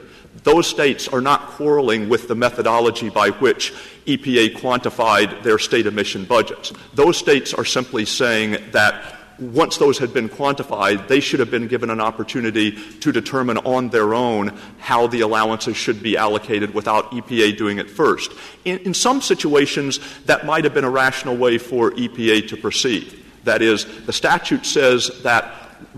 Those states are not quarreling with the methodology by which EPA quantified their state emission budgets. Those states are simply saying that once those had been quantified, they should have been given an opportunity to determine on their own how the allowances should be allocated without EPA doing it first. In, in, some situations, that might have been a rational way for EPA to proceed. That is, the statute says that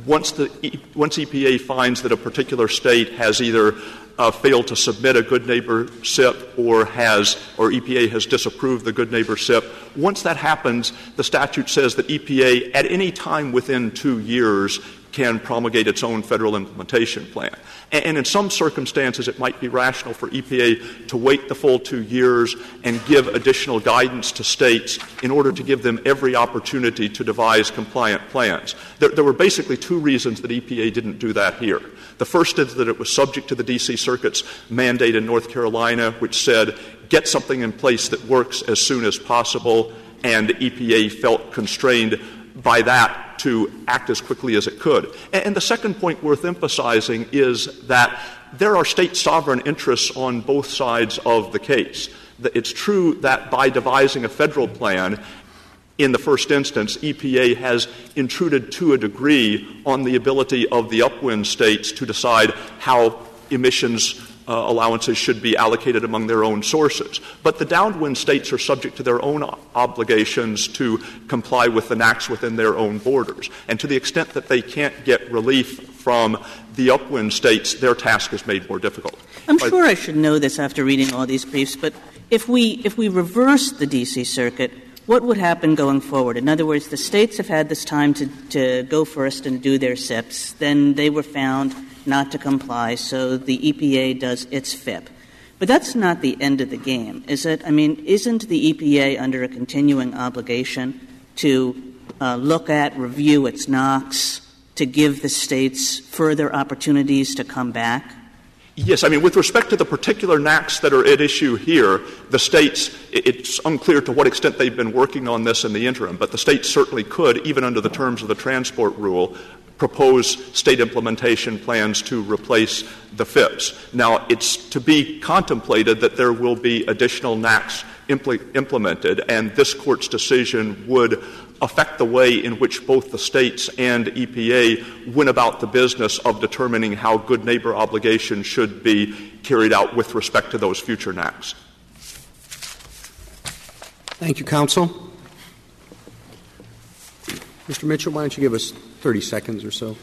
once, the, once EPA finds that a particular state has either uh, failed to submit a good neighbor SIP or has or EPA has disapproved the good neighbor SIP. Once that happens, the statute says that EPA at any time within two years can promulgate its own federal implementation plan. And in some circumstances, it might be rational for EPA to wait the full two years and give additional guidance to states in order to give them every opportunity to devise compliant plans. There, there were basically two reasons that EPA didn't do that here. The first is that it was subject to the D.C. Circuit's mandate in North Carolina, which said get something in place that works as soon as possible, and EPA felt constrained by that to act as quickly as it could. And the second point worth emphasizing is that there are state sovereign interests on both sides of the case. It's true that by devising a federal plan, in the first instance, EPA has intruded to a degree on the ability of the upwind states to decide how emissions Uh, allowances should be allocated among their own sources. But the downwind states are subject to their own obligations to comply with the NAAQS within their own borders. And to the extent that they can't get relief from the upwind states, their task is made more difficult. I'm sure I should know this after reading all these briefs, but if we, if we reverse the D.C. Circuit, what would happen going forward? In other words, the states have had this time to, to go first and do their SIPs. Then they were found not to comply, so the EPA does its FIP. But that's not the end of the game, is it? I mean, isn't the EPA under a continuing obligation to uh, look at, review its NAAQS, to give the states further opportunities to come back? Yes, I mean, with respect to the particular NAAQS that are at issue here, the states, it's unclear to what extent they've been working on this in the interim, but the states certainly could, even under the terms of the transport rule, propose state implementation plans to replace the FIPs. Now, it's to be contemplated that there will be additional NAAQS impl- implemented, and this court's decision would affect the way in which both the states and EPA went about the business of determining how good neighbor obligations should be carried out with respect to those future NAAQS. Thank you, counsel. Mr. Mitchell, why don't you give us 30 seconds or so?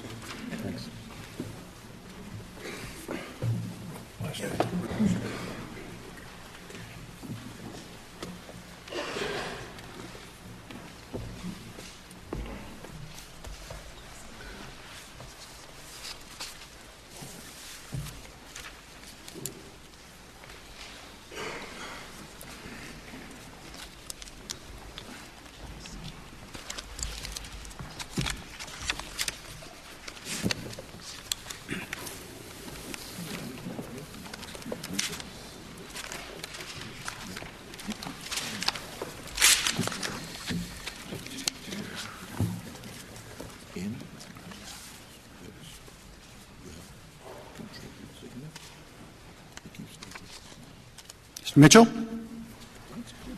Mr. Mitchell?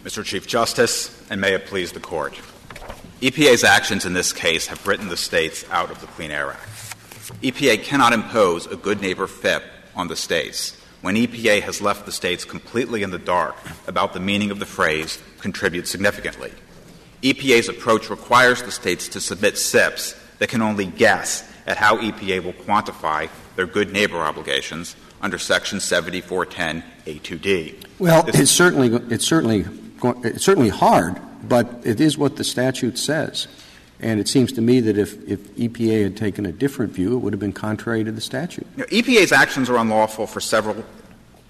Mr. Chief Justice, and may it please the Court. EPA's actions in this case have written the states out of the Clean Air Act. EPA cannot impose a good neighbor FIP on the states when EPA has left the states completely in the dark about the meaning of the phrase contribute significantly. EPA's approach requires the states to submit SIPs that can only guess at how EPA will quantify their good neighbor obligations under Section 7410A2D. Well, it's certainly, it's, certainly, it's certainly hard, but it is what the statute says. And it seems to me that if, if EPA had taken a different view, it would have been contrary to the statute. You know, EPA's actions are unlawful for several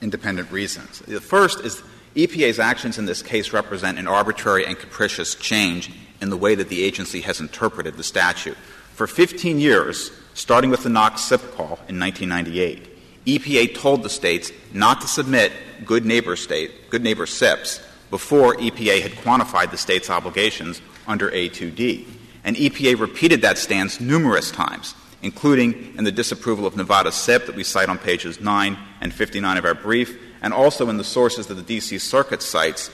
independent reasons. The first is EPA's actions in this case represent an arbitrary and capricious change in the way that the agency has interpreted the statute. For 15 years, starting with the NOx SIP call in 1998, EPA told the states not to submit good neighbor state, good neighbor SIPs before EPA had quantified the state's obligations under A2D. And EPA repeated that stance numerous times, including in the disapproval of Nevada SIP that we cite on pages 9 and 59 of our brief, and also in the sources that the D.C. Circuit cites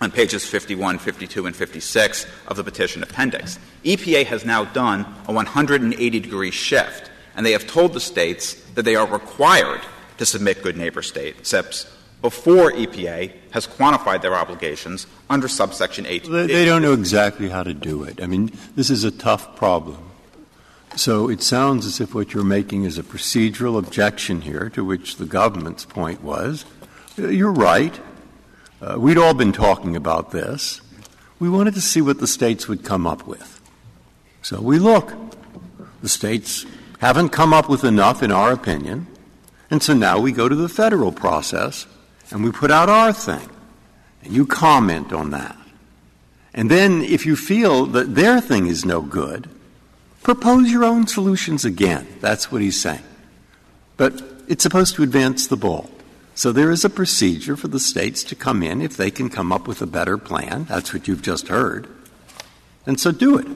on pages 51, 52, and 56 of the petition appendix. EPA has now done a 180 degree shift and they have told the states that they are required to submit good neighbor state SIPs before EPA has quantified their obligations under subsection 8. They, they don't know exactly how to do it. I mean, this is a tough problem. So it sounds as if what you're making is a procedural objection here, to which the government's point was you're right. Uh, we'd all been talking about this. We wanted to see what the states would come up with. So we look. The states haven't come up with enough, in our opinion, and so now we go to the federal process and we put out our thing. And you comment on that. And then, if you feel that their thing is no good, propose your own solutions again. That's what he's saying. But it's supposed to advance the ball. So there is a procedure for the states to come in if they can come up with a better plan. That's what you've just heard. And so do it.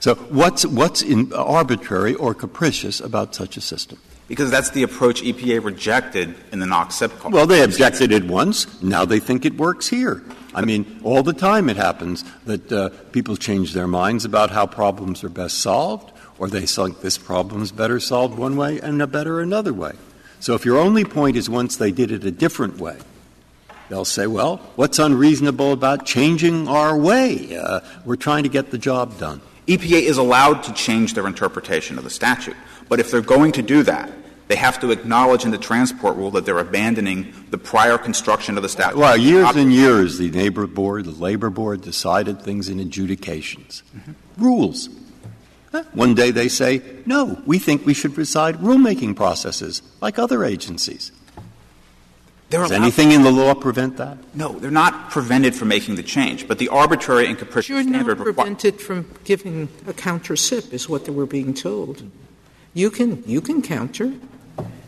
So what's, what's in, arbitrary or capricious about such a system? Because that's the approach EPA rejected in the NOx SIP call. Well, they objected it once. Now they think it works here. I mean, all the time it happens that uh, people change their minds about how problems are best solved, or they think this problem is better solved one way and a better another way. So if your only point is once they did it a different way, they'll say, well, what's unreasonable about changing our way? Uh, we're trying to get the job done. EPA is allowed to change their interpretation of the statute. But if they're going to do that, they have to acknowledge in the transport rule that they're abandoning the prior construction of the statute. Well, years and years, the neighbor board, the labor board decided things in adjudications, mm-hmm. rules. One day they say, no, we think we should decide rulemaking processes like other agencies. They're Does anything in the law prevent that? No, they're not prevented from making the change, but the arbitrary and capricious You're standard not prevented from giving a counter SIP, is what they were being told. You can you can counter,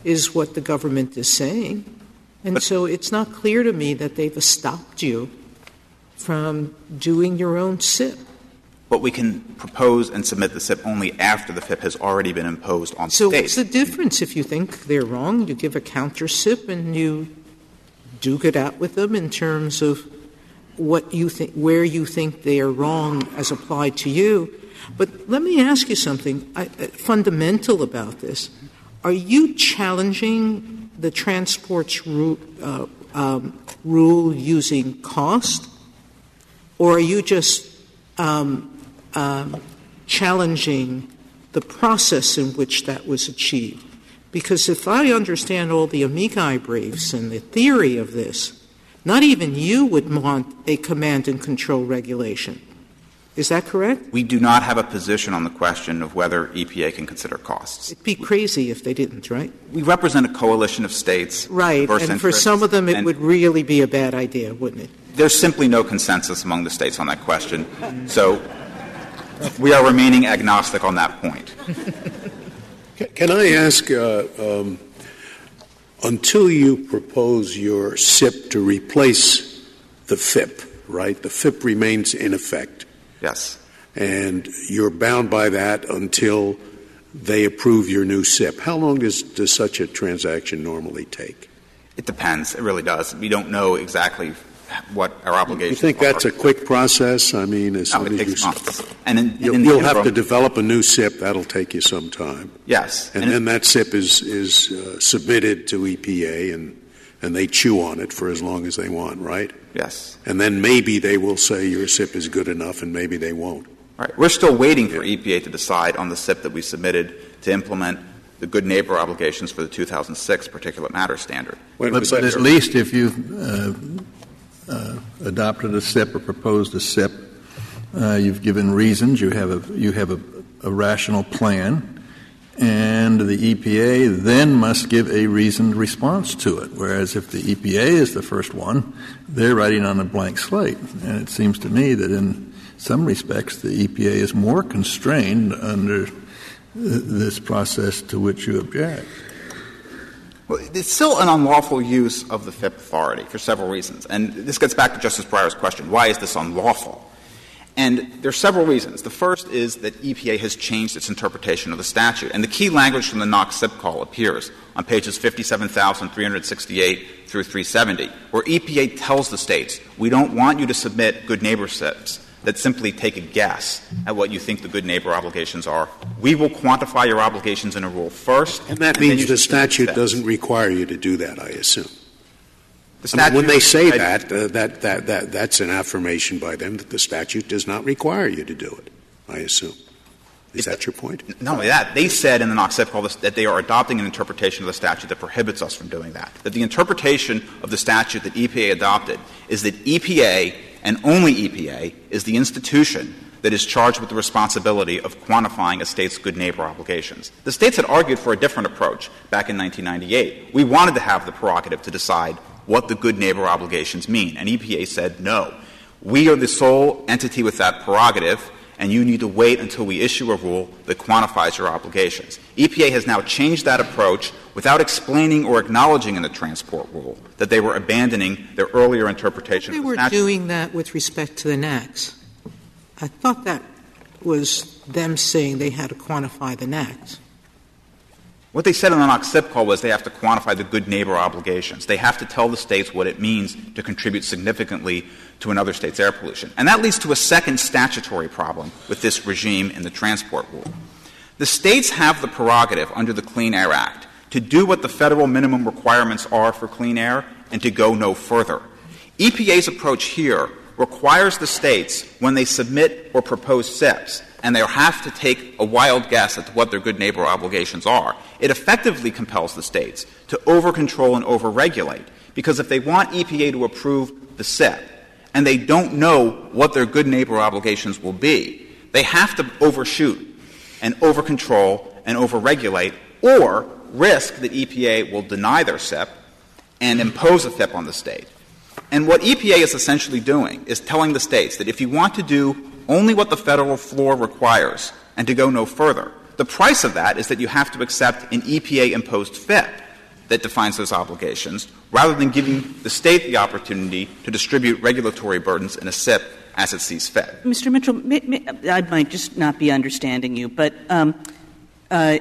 is what the government is saying, and but, so it's not clear to me that they've stopped you from doing your own SIP. But we can propose and submit the SIP only after the FIP has already been imposed on so states. So what's the difference? If you think they're wrong, you give a counter SIP and you duke it out with them in terms of what you think, where you think they are wrong as applied to you. But let me ask you something I, uh, fundamental about this. Are you challenging the transport's ru- uh, um, rule using cost, or are you just um, um, challenging the process in which that was achieved? Because if I understand all the amici briefs and the theory of this, not even you would want a command and control regulation. Is that correct? We do not have a position on the question of whether EPA can consider costs. It'd be crazy if they didn't, right? We represent a coalition of states. Right, and for some of them it would really be a bad idea, wouldn't it? There's simply no consensus among the states on that question. So we are remaining agnostic on that point. Can I ask, uh, um, until you propose your SIP to replace the FIP, right? The FIP remains in effect. Yes. And you're bound by that until they approve your new SIP. How long does, does such a transaction normally take? It depends. It really does. We don't know exactly what our obligations. You think that's a quick process? I mean, as no, it takes you, months. And in, you'll, in you'll have to develop a new SIP. That'll take you some time. Yes, and, and then that SIP is is uh, submitted to EPA, and and they chew on it for as long as they want, right? Yes. And then maybe they will say your SIP is good enough, and maybe they won't. Right. We're still waiting for EPA to decide on the SIP that we submitted to implement the good neighbor obligations for the 2006 particulate matter standard. but, but at least if you uh, adopted a SIP or proposed a SIP. Uh, you've given reasons. You have a you have a, a, rational plan, and the EPA then must give a reasoned response to it. Whereas if the EPA is the first one, they're writing on a blank slate. And it seems to me that in some respects the EPA is more constrained under this process to which you object. It's still an unlawful use of the FIP authority for several reasons. And this gets back to Justice Breyer's question why is this unlawful? And there are several reasons. The first is that EPA has changed its interpretation of the statute. And the key language from the NOx SIP call appears on pages 57,368 through 370, where EPA tells the states, we don't want you to submit good neighbor SIPs that simply take a guess at what you think the good neighbor obligations are. We will quantify your obligations in a rule first. And that and means the statute doesn't require you to do that, I assume. The I mean, when they say that, uh, that, that, that, that's an affirmation by them that the statute does not require you to do it, I assume. Is that your point? Not only that, they said in the NOx SIP call that they are adopting an interpretation of the statute that prohibits us from doing that. That the interpretation of the statute that EPA adopted is that EPA and only EPA is the institution that is charged with the responsibility of quantifying a state's good neighbor obligations. The states had argued for a different approach back in 1998. We wanted to have the prerogative to decide what the good neighbor obligations mean, and EPA said no. We are the sole entity with that prerogative, and you need to wait until we issue a rule that quantifies your obligations. EPA has now changed that approach without explaining or acknowledging in the transport rule that they were abandoning their earlier interpretation. They were doing that with respect to the NAAQS. I thought that was them saying they had to quantify the NAAQS. What they said in the NOx SIP call was they have to quantify the good neighbor obligations. They have to tell the states what it means to contribute significantly to another state's air pollution. And that leads to a second statutory problem with this regime in the transport rule. The states have the prerogative under the Clean Air Act to do what the federal minimum requirements are for clean air and to go no further. EPA's approach here requires the states, when they submit or propose SIPs, and they'll have to take a wild guess at what their good neighbor obligations are, it effectively compels the states to over control and over regulate. Because if they want EPA to approve the SIP and they don't know what their good neighbor obligations will be, they have to overshoot and over control and over regulate or risk that EPA will deny their SIP and impose a FIP on the state. And what EPA is essentially doing is telling the states that if you want to do only what the federal floor requires and to go no further, the price of that is that you have to accept an EPA imposed FIP that defines those obligations rather than giving the state the opportunity to distribute regulatory burdens in a SIP as it sees fit. Mr. Mitchell, may, may, I might just not be understanding you, but um, uh,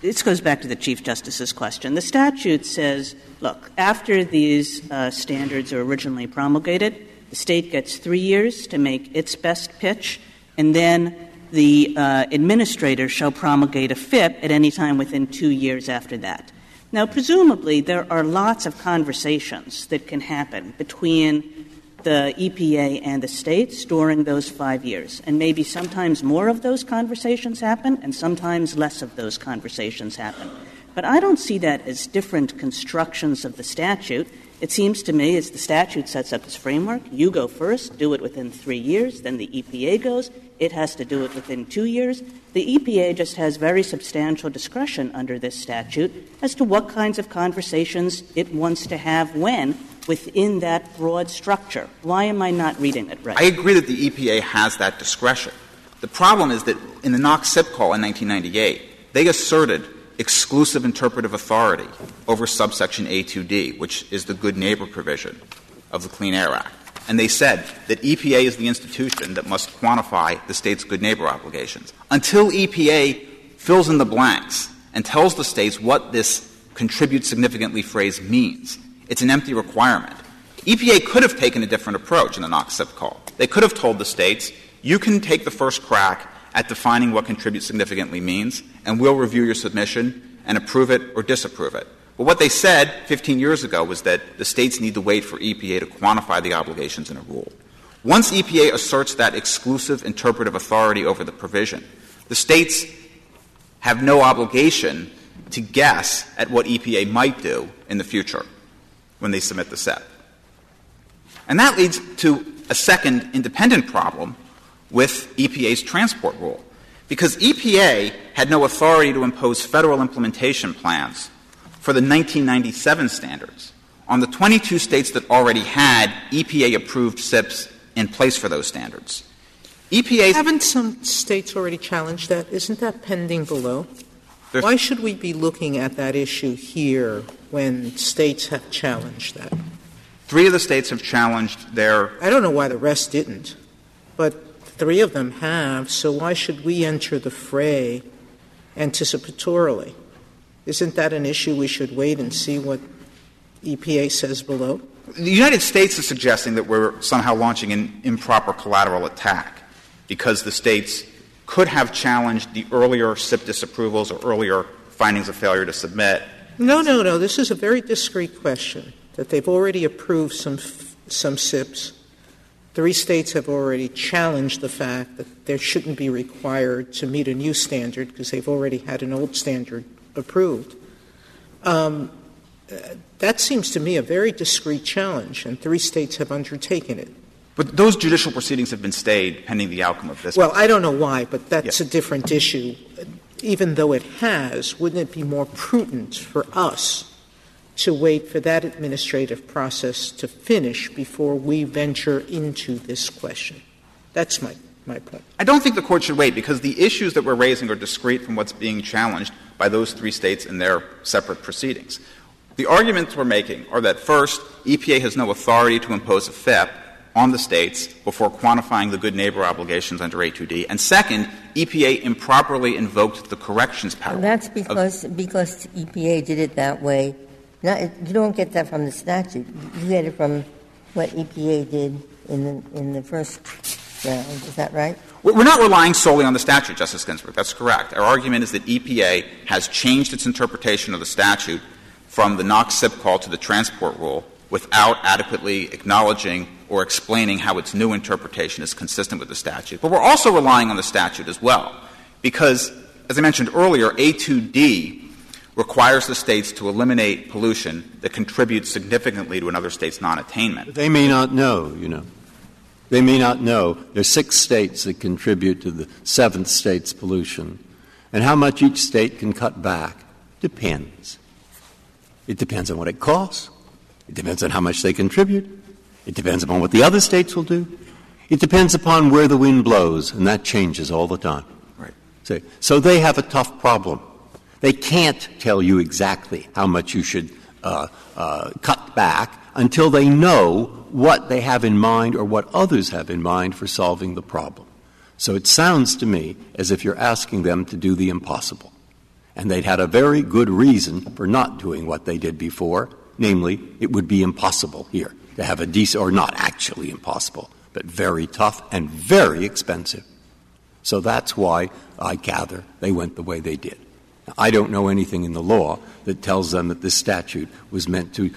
this goes back to the Chief Justice's question. The statute says, look, after these uh, standards are originally promulgated, the state gets three years to make its best pitch, and then the uh, administrator shall promulgate a FIP at any time within two years after that. Now, presumably, there are lots of conversations that can happen between the EPA and the states during those five years. And maybe sometimes more of those conversations happen and sometimes less of those conversations happen. But I don't see that as different constructions of the statute. It seems to me as the statute sets up its framework, you go first, do it within three years, then the EPA goes, it has to do it within two years. The EPA just has very substantial discretion under this statute as to what kinds of conversations it wants to have when within that broad structure. Why am I not reading it right? I agree that the EPA has that discretion. The problem is that in the NOx SIP call in 1998, they asserted exclusive interpretive authority over subsection A2D, which is the good neighbor provision of the Clean Air Act. And they said that EPA is the institution that must quantify the state's good neighbor obligations. Until EPA fills in the blanks and tells the states what this contribute significantly phrase means, it's an empty requirement. EPA could have taken a different approach in the NOx SIP call. They could have told the states, you can take the first crack at defining what contribute significantly means, and we'll review your submission and approve it or disapprove it. But what they said 15 years ago was that the states need to wait for EPA to quantify the obligations in a rule. Once EPA asserts that exclusive interpretive authority over the provision, the states have no obligation to guess at what EPA might do in the future when they submit the SIP. And that leads to a second independent problem with EPA's transport rule. Because EPA had no authority to impose federal implementation plans for the 1997 standards on the 22 states that already had EPA approved SIPs in place for those standards. EPA haven't some states already challenged that? Isn't that pending below? Why should we be looking at that issue here when states have challenged that? Three of the states have challenged their. I don't know why the rest didn't, but three of them have, so why should we enter the fray anticipatorily? Isn't that an issue we should wait and see what EPA says below? The United States is suggesting that we're somehow launching an improper collateral attack because the states could have challenged the earlier SIP disapprovals or earlier findings of failure to submit no, no, no. This is a very discrete question that they've already approved some, some SIPs. Three states have already challenged the fact that there shouldn't be required to meet a new standard because they've already had an old standard approved. Um, that seems to me a very discreet challenge, and three states have undertaken it. But those judicial proceedings have been stayed pending the outcome of this. Well, I don't know why, but that's a different issue even though it has, wouldn't it be more prudent for us to wait for that administrative process to finish before we venture into this question? That's my, my point. I don't think the court should wait because the issues that we're raising are discrete from what's being challenged by those three states in their separate proceedings. The arguments we're making are that first, EPA has no authority to impose a FIP on the states before quantifying the good neighbor obligations under A2D. And second, EPA improperly invoked the corrections power. And that's because, because EPA did it that way. You don't get that from the statute. You get it from what EPA did in the, in the first round. Is that right? We're not relying solely on the statute, Justice Ginsburg. That's correct. Our argument is that EPA has changed its interpretation of the statute from the NOx SIP call to the transport rule without adequately acknowledging or explaining how its new interpretation is consistent with the statute. But we're also relying on the statute as well, because, as I mentioned earlier, A2D requires the states to eliminate pollution that contributes significantly to another state's non attainment. They may not know, you know. They may not know. There's six states that contribute to the seventh state's pollution. And how much each state can cut back depends. It depends on what it costs. It depends on how much they contribute. It depends upon what the other states will do. It depends upon where the wind blows, and that changes all the time. Right. So, so they have a tough problem. They can't tell you exactly how much you should uh, uh, cut back until they know what they have in mind or what others have in mind for solving the problem. So it sounds to me as if you're asking them to do the impossible. And they'd had a very good reason for not doing what they did before, namely, it would be impossible here to have a decent, or not actually impossible, but very tough and very expensive. So that's why I gather they went the way they did. I don't know anything in the law that tells them that this statute was meant to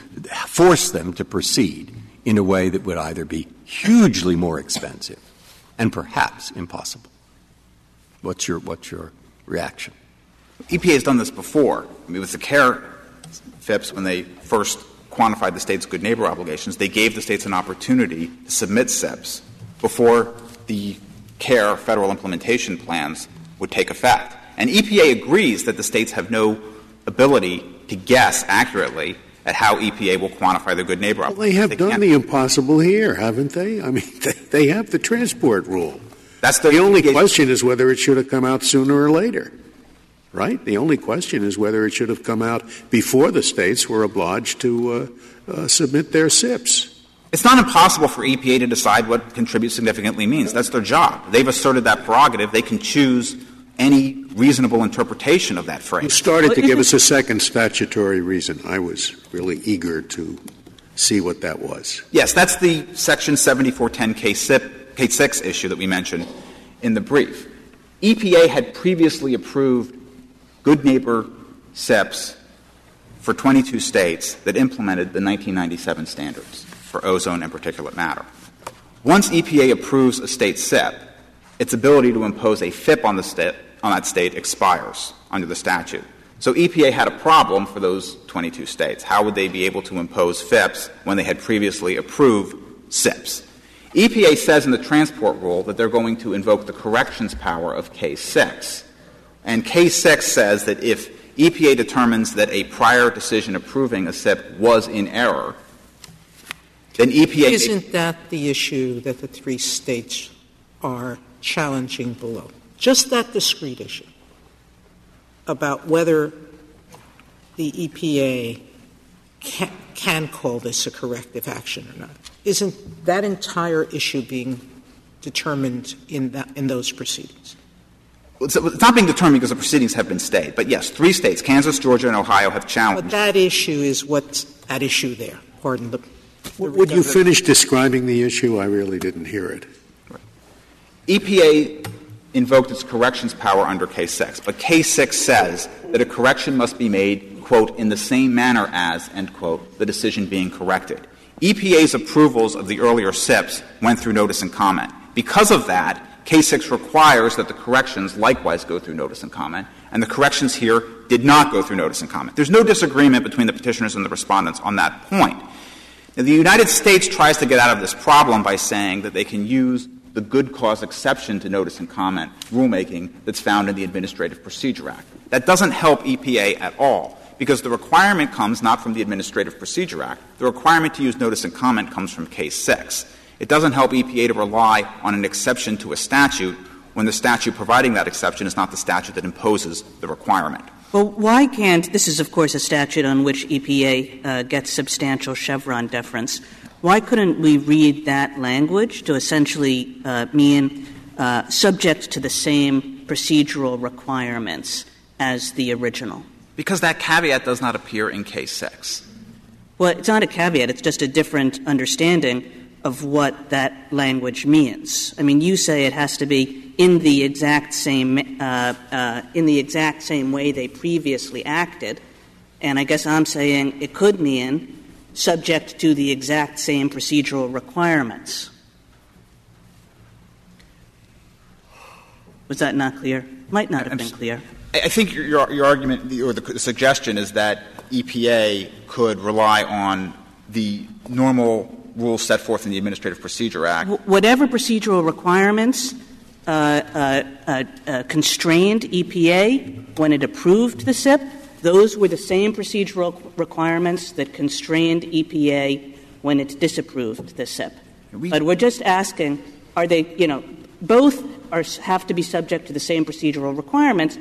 force them to proceed in a way that would either be hugely more expensive and perhaps impossible. What's your, what's your reaction? EPA has done this before. I mean, with the CAIR FIPs, when they first quantified the state's good neighbor obligations, they gave the states an opportunity to submit SIPs before the CAIR federal implementation plans would take effect. And EPA agrees that the states have no ability to guess accurately at how EPA will quantify their good neighbor. Well, they have they done can't. the impossible here, haven't they? I mean, they, they have the transport rule. That's the, the only question is whether it should have come out sooner or later right? The only question is whether it should have come out before the states were obliged to uh, uh, submit their SIPs. It's not impossible for EPA to decide what contribute significantly means. That's their job. They've asserted that prerogative. They can choose any reasonable interpretation of that phrase. You started to give us a second statutory reason. I was really eager to see what that was. Yes, that's the Section 7410 K6 issue that we mentioned in the brief. EPA had previously approved good neighbor SIPs for 22 states that implemented the 1997 standards for ozone and particulate matter. Once EPA approves a state SIP, its ability to impose a FIP on, the state, on that state expires under the statute. So EPA had a problem for those 22 states. How would they be able to impose FIPs when they had previously approved SIPs? EPA says in the transport rule that they're going to invoke the corrections power of K6 and K6 says that if EPA determines that a prior decision approving a SIP was in error, then EPA. Isn't that the issue that the three states are challenging below? Just that discrete issue about whether the EPA can, can call this a corrective action or not. Isn't that entire issue being determined in, that, in those proceedings? It's not being determined because the proceedings have been stayed. But yes, three states, Kansas, Georgia, and Ohio, have challenged. But that issue is what's at issue there. Pardon the. the Would you finish describing the issue? I really didn't hear it. Right. EPA invoked its corrections power under K6, but K6 says that a correction must be made, quote, in the same manner as, end quote, the decision being corrected. EPA's approvals of the earlier SIPs went through notice and comment. Because of that, K6 requires that the corrections likewise go through notice and comment, and the corrections here did not go through notice and comment. There's no disagreement between the petitioners and the respondents on that point. Now, the United States tries to get out of this problem by saying that they can use the good cause exception to notice and comment rulemaking that's found in the Administrative Procedure Act. That doesn't help EPA at all because the requirement comes not from the Administrative Procedure Act. The requirement to use notice and comment comes from K6. It doesn't help EPA to rely on an exception to a statute when the statute providing that exception is not the statute that imposes the requirement. Well, why can't this is, of course, a statute on which EPA uh, gets substantial Chevron deference. Why couldn't we read that language to essentially uh, mean uh, subject to the same procedural requirements as the original? Because that caveat does not appear in K6. Well, it's not a caveat, it's just a different understanding of what that language means. I mean, you say it has to be in the exact same uh, uh, in the exact same way they previously acted, and I guess I'm saying it could mean subject to the exact same procedural requirements. Was that not clear? Might not have I'm been clear. I think your, your, your argument or the, the suggestion is that EPA could rely on the normal rules set forth in the Administrative Procedure Act. Whatever procedural requirements uh, uh, uh, uh constrained EPA when it approved the SIP, those were the same procedural requirements that constrained EPA when it disapproved the SIP. But we're just asking, are they, you know, both are, have to be subject to the same procedural requirements.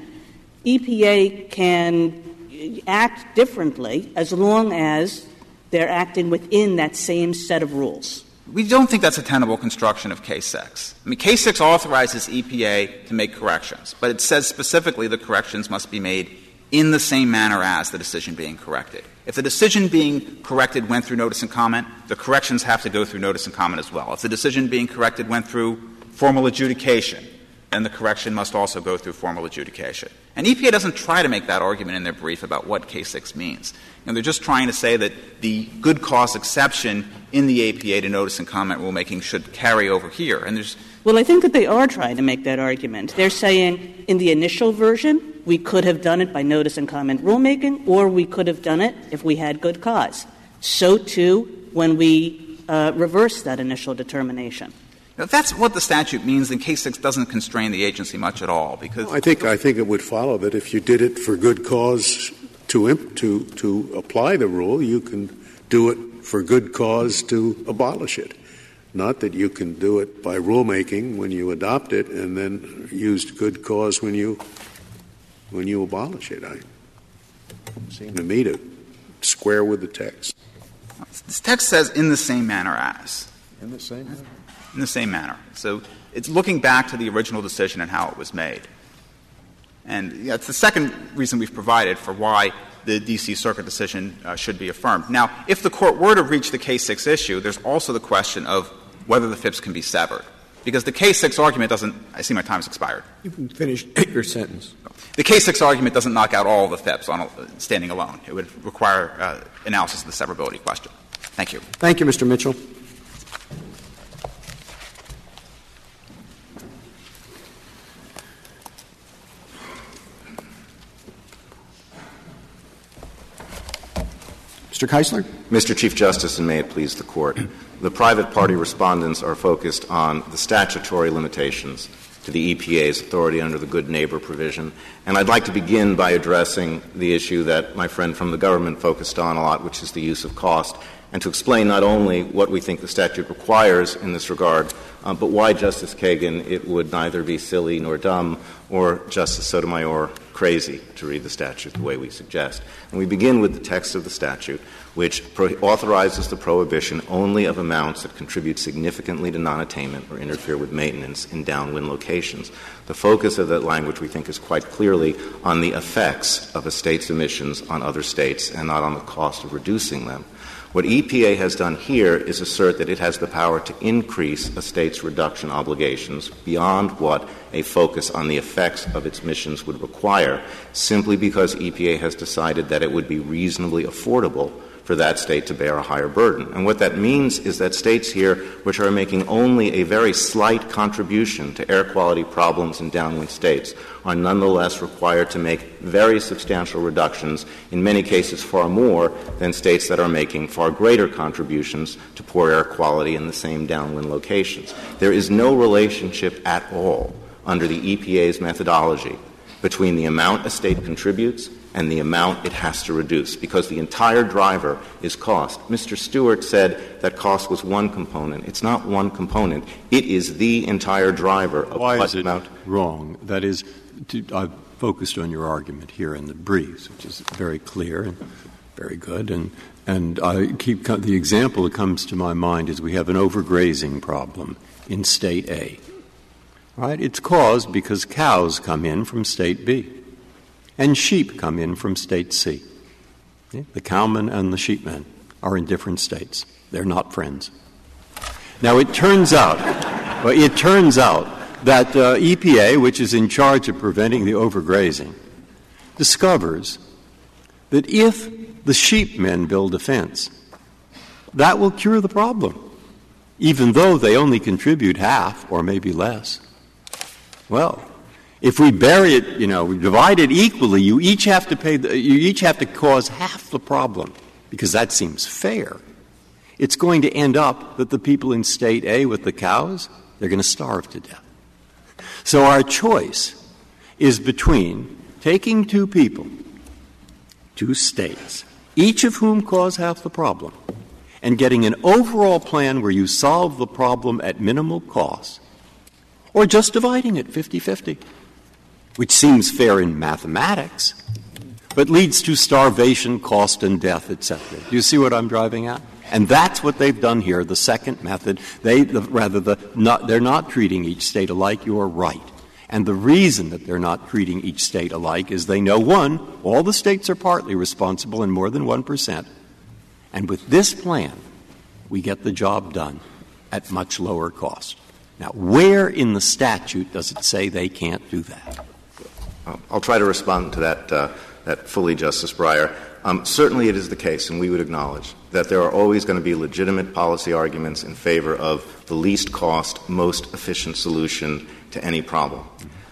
EPA can act differently as long as they're acting within that same set of rules. We don't think that's a tenable construction of K6. I mean, K6 authorizes EPA to make corrections, but it says specifically the corrections must be made in the same manner as the decision being corrected. If the decision being corrected went through notice and comment, the corrections have to go through notice and comment as well. If the decision being corrected went through formal adjudication, then the correction must also go through formal adjudication. And EPA doesn't try to make that argument in their brief about what K6 means. And they're just trying to say that the good cause exception in the APA to notice and comment rulemaking should carry over here. And there's well, I think that they are trying to make that argument. They're saying in the initial version, we could have done it by notice and comment rulemaking, or we could have done it if we had good cause. So, too, when we uh, reverse that initial determination. Now, that's what the statute means, then K6 doesn't constrain the agency much at all. Because I think, I think it would follow that if you did it for good cause to, imp, to, to apply the rule, you can do it for good cause to abolish it. Not that you can do it by rulemaking when you adopt it and then use good cause when you when you abolish it. I seem to me to square with the text. This text says in the same manner as. In the same manner? In the same manner. So it's looking back to the original decision and how it was made. And that's the second reason we've provided for why the D.C. Circuit decision uh, should be affirmed. Now, if the Court were to reach the K6 issue, there's also the question of whether the FIPs can be severed. Because the K6 argument doesn't — I see my time's expired. You can finish your sentence. The K6 argument doesn't knock out all of the FIPs on a, standing alone. It would require uh, analysis of the severability question. Thank you. Thank you, Mr. Mitchell. Mr. Keisler? Mr. Chief Justice, and may it please the Court. The private party respondents are focused on the statutory limitations to the EPA's authority under the good neighbor provision. And I'd like to begin by addressing the issue that my friend from the government focused on a lot, which is the use of cost, and to explain not only what we think the statute requires in this regard, uh, but why, Justice Kagan, it would neither be silly nor dumb or Justice Sotomayor crazy to read the statute the way we suggest. And we begin with the text of the statute, which pro- authorizes the prohibition only of amounts that contribute significantly to non attainment or interfere with maintenance in downwind locations. The focus of that language, we think, is quite clearly on the effects of a state's emissions on other states and not on the cost of reducing them. What EPA has done here is assert that it has the power to increase a state's reduction obligations beyond what a focus on the effects of its missions would require, simply because EPA has decided that it would be reasonably affordable for that state to bear a higher burden. And what that means is that states here, which are making only a very slight contribution to air quality problems in downwind states, are nonetheless required to make very substantial reductions, in many cases far more than states that are making far greater contributions to poor air quality in the same downwind locations. There is no relationship at all under the EPA's methodology between the amount a state contributes and the amount it has to reduce, because the entire driver is cost. Mr. Stewart said that cost was one component. It's not one component. It is the entire driver of Why is it amount. wrong? That is, to, I've focused on your argument here in the briefs, which is very clear. And Very good. And, and I keep the example that comes to my mind is we have an overgrazing problem in state A. Right? It's caused because cows come in from state B and sheep come in from state C. The cowmen and the sheepmen are in different states. They're not friends. Now it turns out, well, it turns out that uh, EPA, which is in charge of preventing the overgrazing, discovers that if the sheepmen build a fence, that will cure the problem, even though they only contribute half or maybe less. Well, if we bury it, you know, we divide it equally, you each have to pay, the, you each have to cause half the problem because that seems fair. It's going to end up that the people in state A with the cows, they're going to starve to death. So our choice is between taking two people, two states, each of whom cause half the problem, and getting an overall plan where you solve the problem at minimal cost, or just dividing it 50 50, which seems fair in mathematics, but leads to starvation, cost, and death, etc. Do you see what I'm driving at? And that's what they've done here. The second method, they the, rather the not, they're not treating each state alike. You are right. And the reason that they're not treating each state alike is they know one, all the states are partly responsible in more than one percent. And with this plan, we get the job done at much lower cost. Now, where in the statute does it say they can't do that? I'll try to respond to that, uh, that fully, Justice Breyer. Um, certainly, it is the case, and we would acknowledge that there are always going to be legitimate policy arguments in favor of the least cost, most efficient solution to any problem.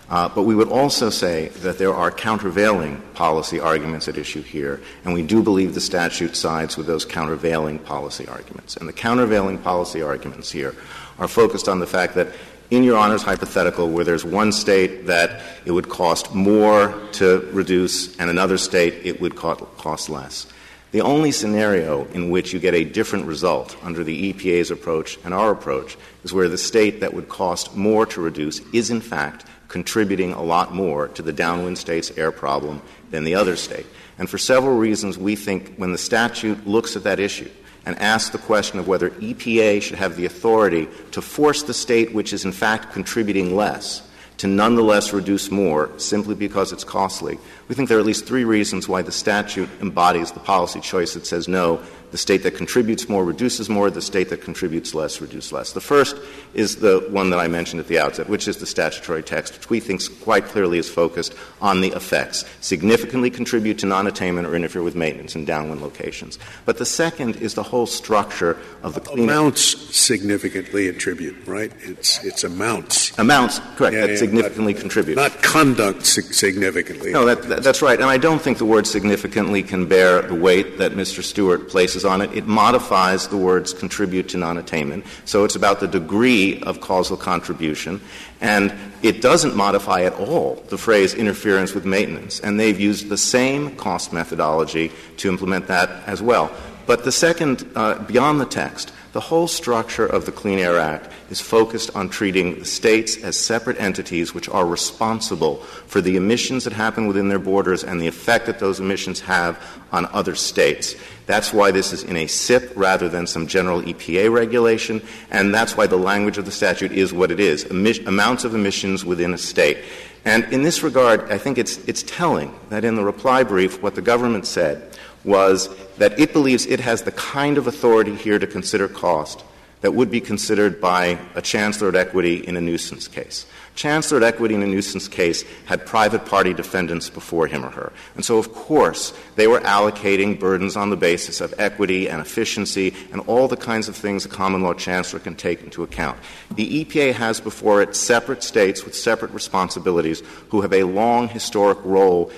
Uh, but we would also say that there are countervailing policy arguments at issue here, and we do believe the statute sides with those countervailing policy arguments. And the countervailing policy arguments here are focused on the fact that in Your Honor's hypothetical, where there's one state that it would cost more to reduce and another state it would cost less. The only scenario in which you get a different result under the EPA's approach and our approach is where the state that would cost more to reduce is, in fact, contributing a lot more to the downwind state's air problem than the other state. And for several reasons, we think when the statute looks at that issue, and ask the question of whether EPA should have the authority to force the state which is in fact contributing less to nonetheless reduce more simply because it's costly. We think there are at least three reasons why the statute embodies the policy choice that says no, the state that contributes more reduces more, the state that contributes less reduces less. The first is the one that I mentioned at the outset, which is the statutory text, which we think quite clearly is focused on the effects. Significantly contribute to non attainment or interfere with maintenance in downwind locations. But the second is the whole structure of the clean amounts significantly attribute, right? It's it's amounts. Amounts, correct. Yeah, that yeah, significantly not, contribute. Not conduct significantly. No, that, that, that's right. And I don't think the word significantly can bear the weight that Mr. Stewart places on it. It modifies the words contribute to non attainment. So it's about the degree of causal contribution. And it doesn't modify at all the phrase interference with maintenance. And they've used the same cost methodology to implement that as well. But the second, uh, beyond the text, the whole structure of the Clean Air Act is focused on treating the states as separate entities which are responsible for the emissions that happen within their borders and the effect that those emissions have on other states. That's why this is in a SIP rather than some general EPA regulation, and that's why the language of the statute is what it is amounts of emissions within a state. And in this regard, I think it's, it's telling that in the reply brief, what the government said was that it believes it has the kind of authority here to consider cost that would be considered by a chancellor at equity in a nuisance case. Chancellor at equity in a nuisance case had private party defendants before him or her. And so, of course, they were allocating burdens on the basis of equity and efficiency and all the kinds of things a common law chancellor can take into account. The EPA has before it separate states with separate responsibilities who have a long historic role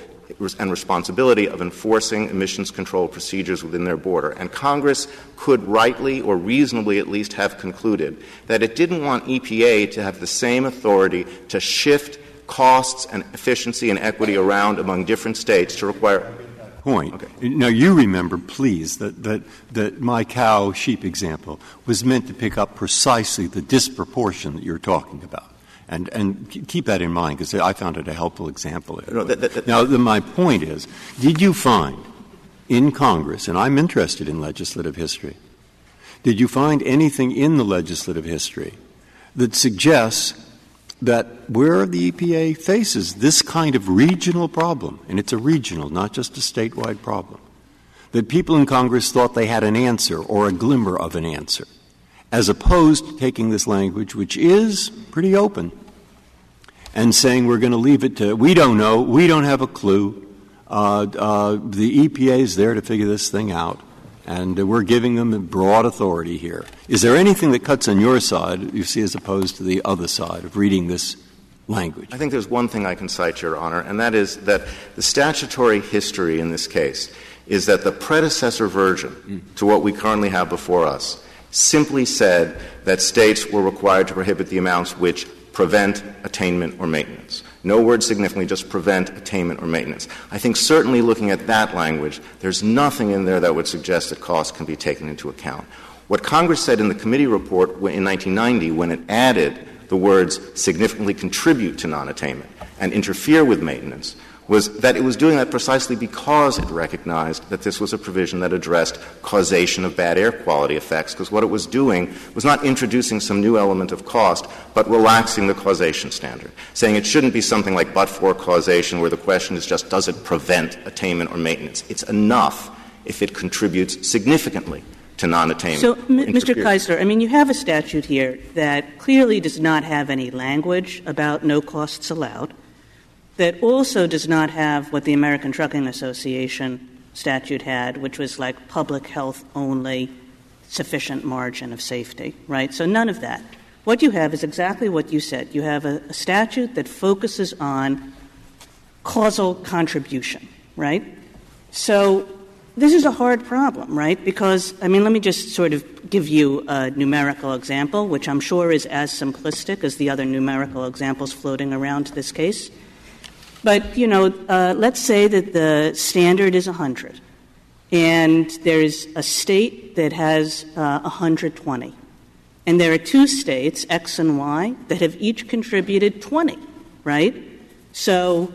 and responsibility of enforcing emissions control procedures within their border. And Congress could rightly or reasonably at least have concluded that it didn't want EPA to have the same authority to shift costs and efficiency and equity around among different states to require point. Okay. Now, you remember, please, that, that, that my cow sheep example was meant to pick up precisely the disproportion that you're talking about. And, and keep that in mind because I found it a helpful example. No, that, that, now, the, my point is did you find in Congress, and I'm interested in legislative history, did you find anything in the legislative history that suggests that where the EPA faces this kind of regional problem, and it's a regional, not just a statewide problem, that people in Congress thought they had an answer or a glimmer of an answer, as opposed to taking this language, which is pretty open, and saying we're going to leave it to, we don't know, we don't have a clue, uh, uh, the EPA is there to figure this thing out, and we're giving them broad authority here. Is there anything that cuts on your side, you see, as opposed to the other side of reading this language? I think there's one thing I can cite, Your Honor, and that is that the statutory history in this case is that the predecessor version mm. to what we currently have before us simply said that states were required to prohibit the amounts which prevent attainment or maintenance. No word significantly, just prevent attainment or maintenance. I think certainly looking at that language, there's nothing in there that would suggest that costs can be taken into account. What Congress said in the committee report in 1990 when it added the words significantly contribute to non attainment and interfere with maintenance was that it was doing that precisely because it recognized that this was a provision that addressed causation of bad air quality effects, because what it was doing was not introducing some new element of cost, but relaxing the causation standard, saying it shouldn't be something like but for causation, where the question is just does it prevent attainment or maintenance. It's enough if it contributes significantly to non-attainment. So, M- Mr. Keisler, I mean, you have a statute here that clearly does not have any language about no costs allowed that also does not have what the American Trucking Association statute had, which was like public health only, sufficient margin of safety, right? So none of that. What you have is exactly what you said. You have a, a statute that focuses on causal contribution, right? So this is a hard problem, right? Because, I mean, let me just sort of give you a numerical example, which I'm sure is as simplistic as the other numerical examples floating around this case. But, you know, uh, let's say that the standard is 100, and there's a state that has uh, 120. And there are two states, X and Y, that have each contributed 20, right? So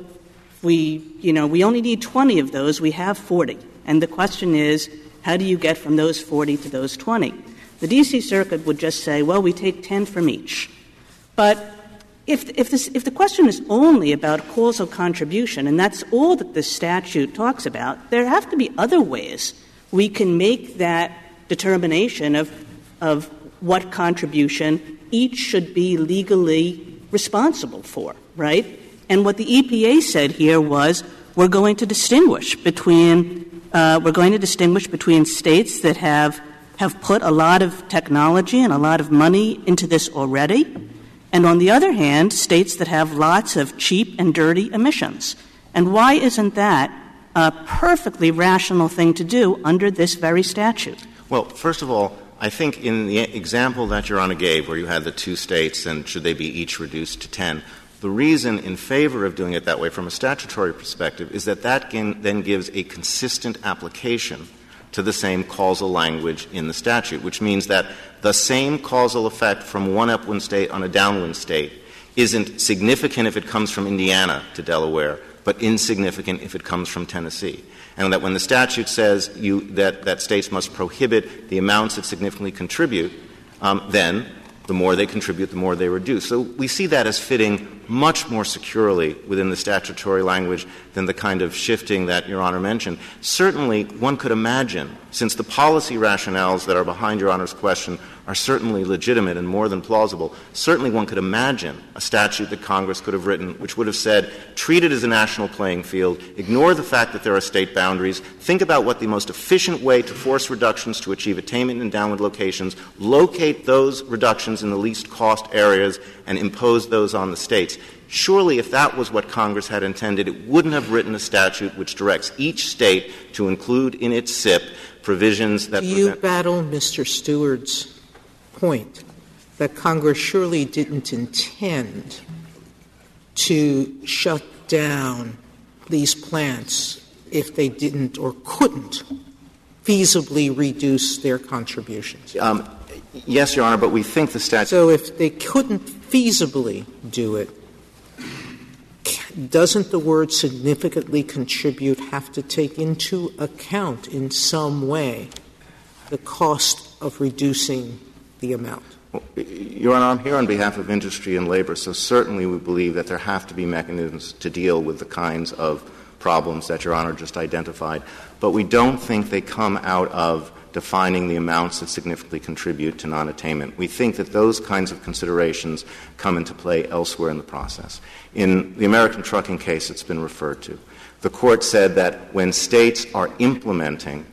we, you know, we only need 20 of those, we have 40. And the question is, how do you get from those 40 to those 20? The D.C. Circuit would just say, well, we take 10 from each. But if, this, if the question is only about causal contribution, and that's all that the statute talks about, there have to be other ways we can make that determination of, of what contribution each should be legally responsible for, right? And what the EPA said here was we're going to distinguish between uh, we're going to distinguish between states that have have put a lot of technology and a lot of money into this already and on the other hand, states that have lots of cheap and dirty emissions. And why isn't that a perfectly rational thing to do under this very statute? Well, first of all, I think in the example that Your Honor gave, where you had the two states and should they be each reduced to 10, the reason in favor of doing it that way from a statutory perspective is that that then gives a consistent application to the same causal language in the statute, which means that the same causal effect from one upwind state on a downwind state isn't significant if it comes from Indiana to Delaware, but insignificant if it comes from Tennessee. And that when the statute says you, that, that states must prohibit the amounts that significantly contribute, um, then the more they contribute, the more they reduce. So we see that as fitting much more securely within the statutory language than the kind of shifting that Your Honor mentioned. Certainly, one could imagine, since the policy rationales that are behind Your Honor's question are certainly legitimate and more than plausible, certainly one could imagine a statute that Congress could have written which would have said, treat it as a national playing field, ignore the fact that there are state boundaries, think about what the most efficient way to force reductions to achieve attainment in downward locations, locate those reductions in the least cost areas, and impose those on the states. Surely, if that was what Congress had intended, it wouldn't have written a statute which directs each state to include in its SIP provisions that. Do you battle Mr. Stewart's point that Congress surely didn't intend to shut down these plants if they didn't or couldn't feasibly reduce their contributions? Um, yes, Your Honor, but we think the statute. So if they couldn't feasibly do it, doesn't the word significantly contribute have to take into account in some way the cost of reducing the amount? Your Honor, I'm here on behalf of industry and labor, so certainly we believe that there have to be mechanisms to deal with the kinds of problems that Your Honor just identified. But we don't think they come out of defining the amounts that significantly contribute to non attainment. We think that those kinds of considerations come into play elsewhere in the process. In the American trucking case, it's been referred to. The court said that when states are implementing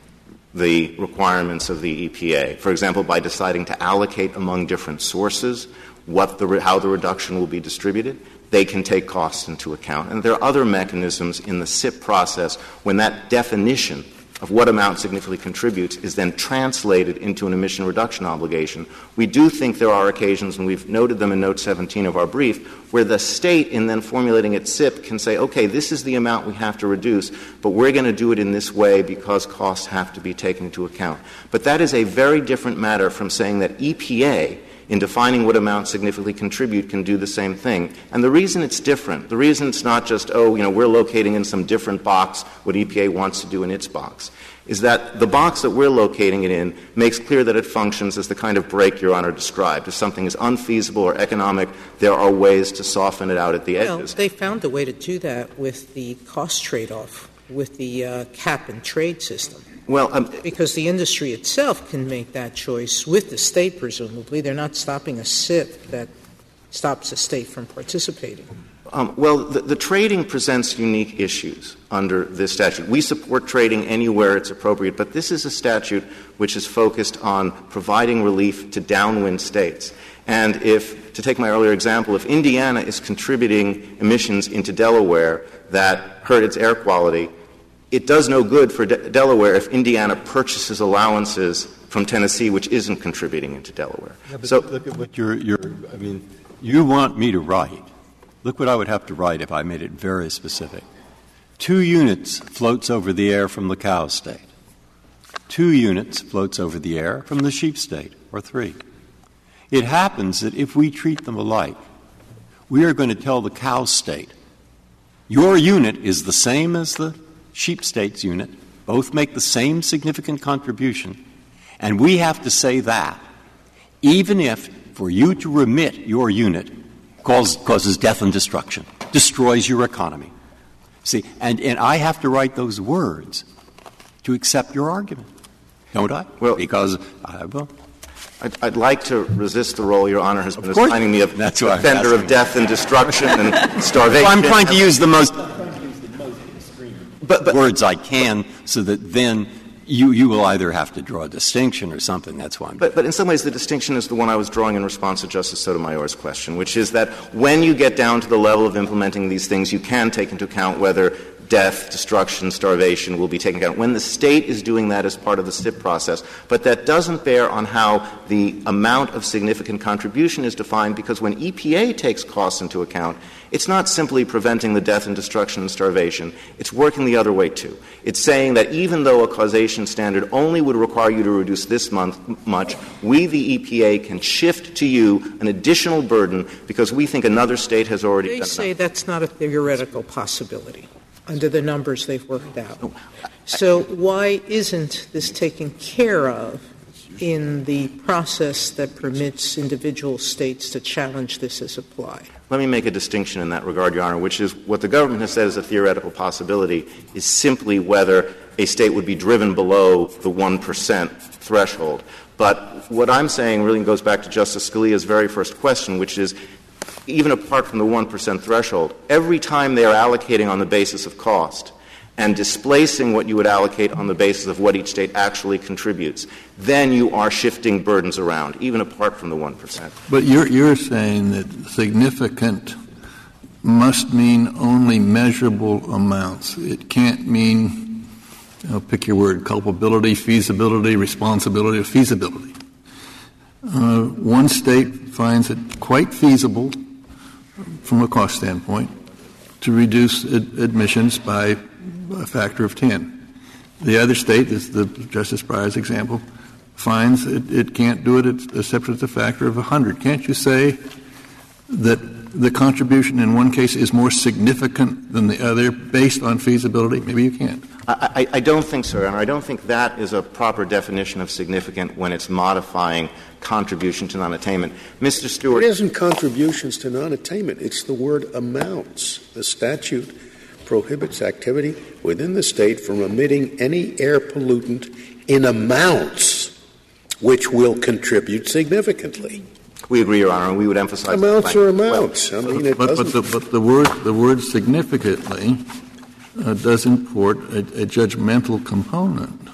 the requirements of the EPA. For example, by deciding to allocate among different sources what the, how the reduction will be distributed, they can take costs into account. And there are other mechanisms in the SIP process when that definition of what amount significantly contributes is then translated into an emission reduction obligation. We do think there are occasions, and we've noted them in Note 17 of our brief, where the state, in then formulating its SIP, can say, okay, this is the amount we have to reduce, but we're going to do it in this way because costs have to be taken into account. But that is a very different matter from saying that EPA in defining what amounts significantly contribute can do the same thing. And the reason it's different, the reason it's not just, oh, you know, we're locating in some different box what EPA wants to do in its box, is that the box that we're locating it in makes clear that it functions as the kind of brake Your Honor described. If something is unfeasible or economic, there are ways to soften it out at the well, edges. They found a way to do that with the cost trade off, with the uh, cap and trade system. Well, um, because the industry itself can make that choice with the state, presumably. They're not stopping a SIP that stops a state from participating. Um, well, the, the, trading presents unique issues under this statute. We support trading anywhere it's appropriate, but this is a statute which is focused on providing relief to downwind states. And if, to take my earlier example, if Indiana is contributing emissions into Delaware that hurt its air quality, it does no good for De- Delaware if Indiana purchases allowances from Tennessee, which isn't contributing into Delaware. Yeah, so look at what you're, you're. I mean, you want me to write. Look what I would have to write if I made it very specific. Two units floats over the air from the cow state. Two units floats over the air from the sheep state, or three. It happens that if we treat them alike, we are going to tell the cow state, your unit is the same as the sheep states unit, both make the same significant contribution, and we have to say that, even if for you to remit your unit cause, causes death and destruction, destroys your economy. See, and, and I have to write those words to accept your argument, don't I? Well, because I will. I'd, I'd, like to resist the role Your Honor has been assigning me of That's defender of death and destruction and starvation. Well, I'm trying to use the most words I can so that then you, you will either have to draw a distinction or something. That's why I'm. But, but in some ways, the distinction is the one I was drawing in response to Justice Sotomayor's question, which is that when you get down to the level of implementing these things, you can take into account whether death, destruction, starvation will be taken account when the state is doing that as part of the SIP process. But that doesn't bear on how the amount of significant contribution is defined because when EPA takes costs into account, it's not simply preventing the death and destruction and starvation. It's working the other way too. It's saying that even though a causation standard only would require you to reduce this month, much, we, the EPA, can shift to you an additional burden because we think another state has already they done say enough. that's not a theoretical possibility under the numbers they've worked out. So why isn't this taken care of in the process that permits individual states to challenge this as applied? Let me make a distinction in that regard, Your Honor, which is what the government has said is a theoretical possibility is simply whether a state would be driven below the 1% threshold. But what I'm saying really goes back to Justice Scalia's very first question, which is even apart from the 1% threshold, every time they are allocating on the basis of cost and displacing what you would allocate on the basis of what each state actually contributes, then you are shifting burdens around, even apart from the 1%. But you're, you're saying that significant must mean only measurable amounts. It can't mean, you know, pick your word, culpability, feasibility, responsibility, or feasibility. Uh, one state finds it quite feasible from a cost standpoint to reduce ad- admissions by a factor of 10. The other state, is the Justice Breyer's example, finds it, it can't do it except with a factor of 100. Can't you say that the contribution in one case is more significant than the other based on feasibility? Maybe you can't. I, I, I don't think so, and I don't think that is a proper definition of significant when it's modifying contribution to non-attainment. Mr. Stewart. It isn't contributions to non-attainment. It's the word amounts. The statute prohibits activity within the state from emitting any air pollutant in amounts which will contribute significantly. We agree, Your Honor, and we would emphasize amounts are amounts. I mean, it but. But the, but the word the word significantly uh, does import a, a judgmental component.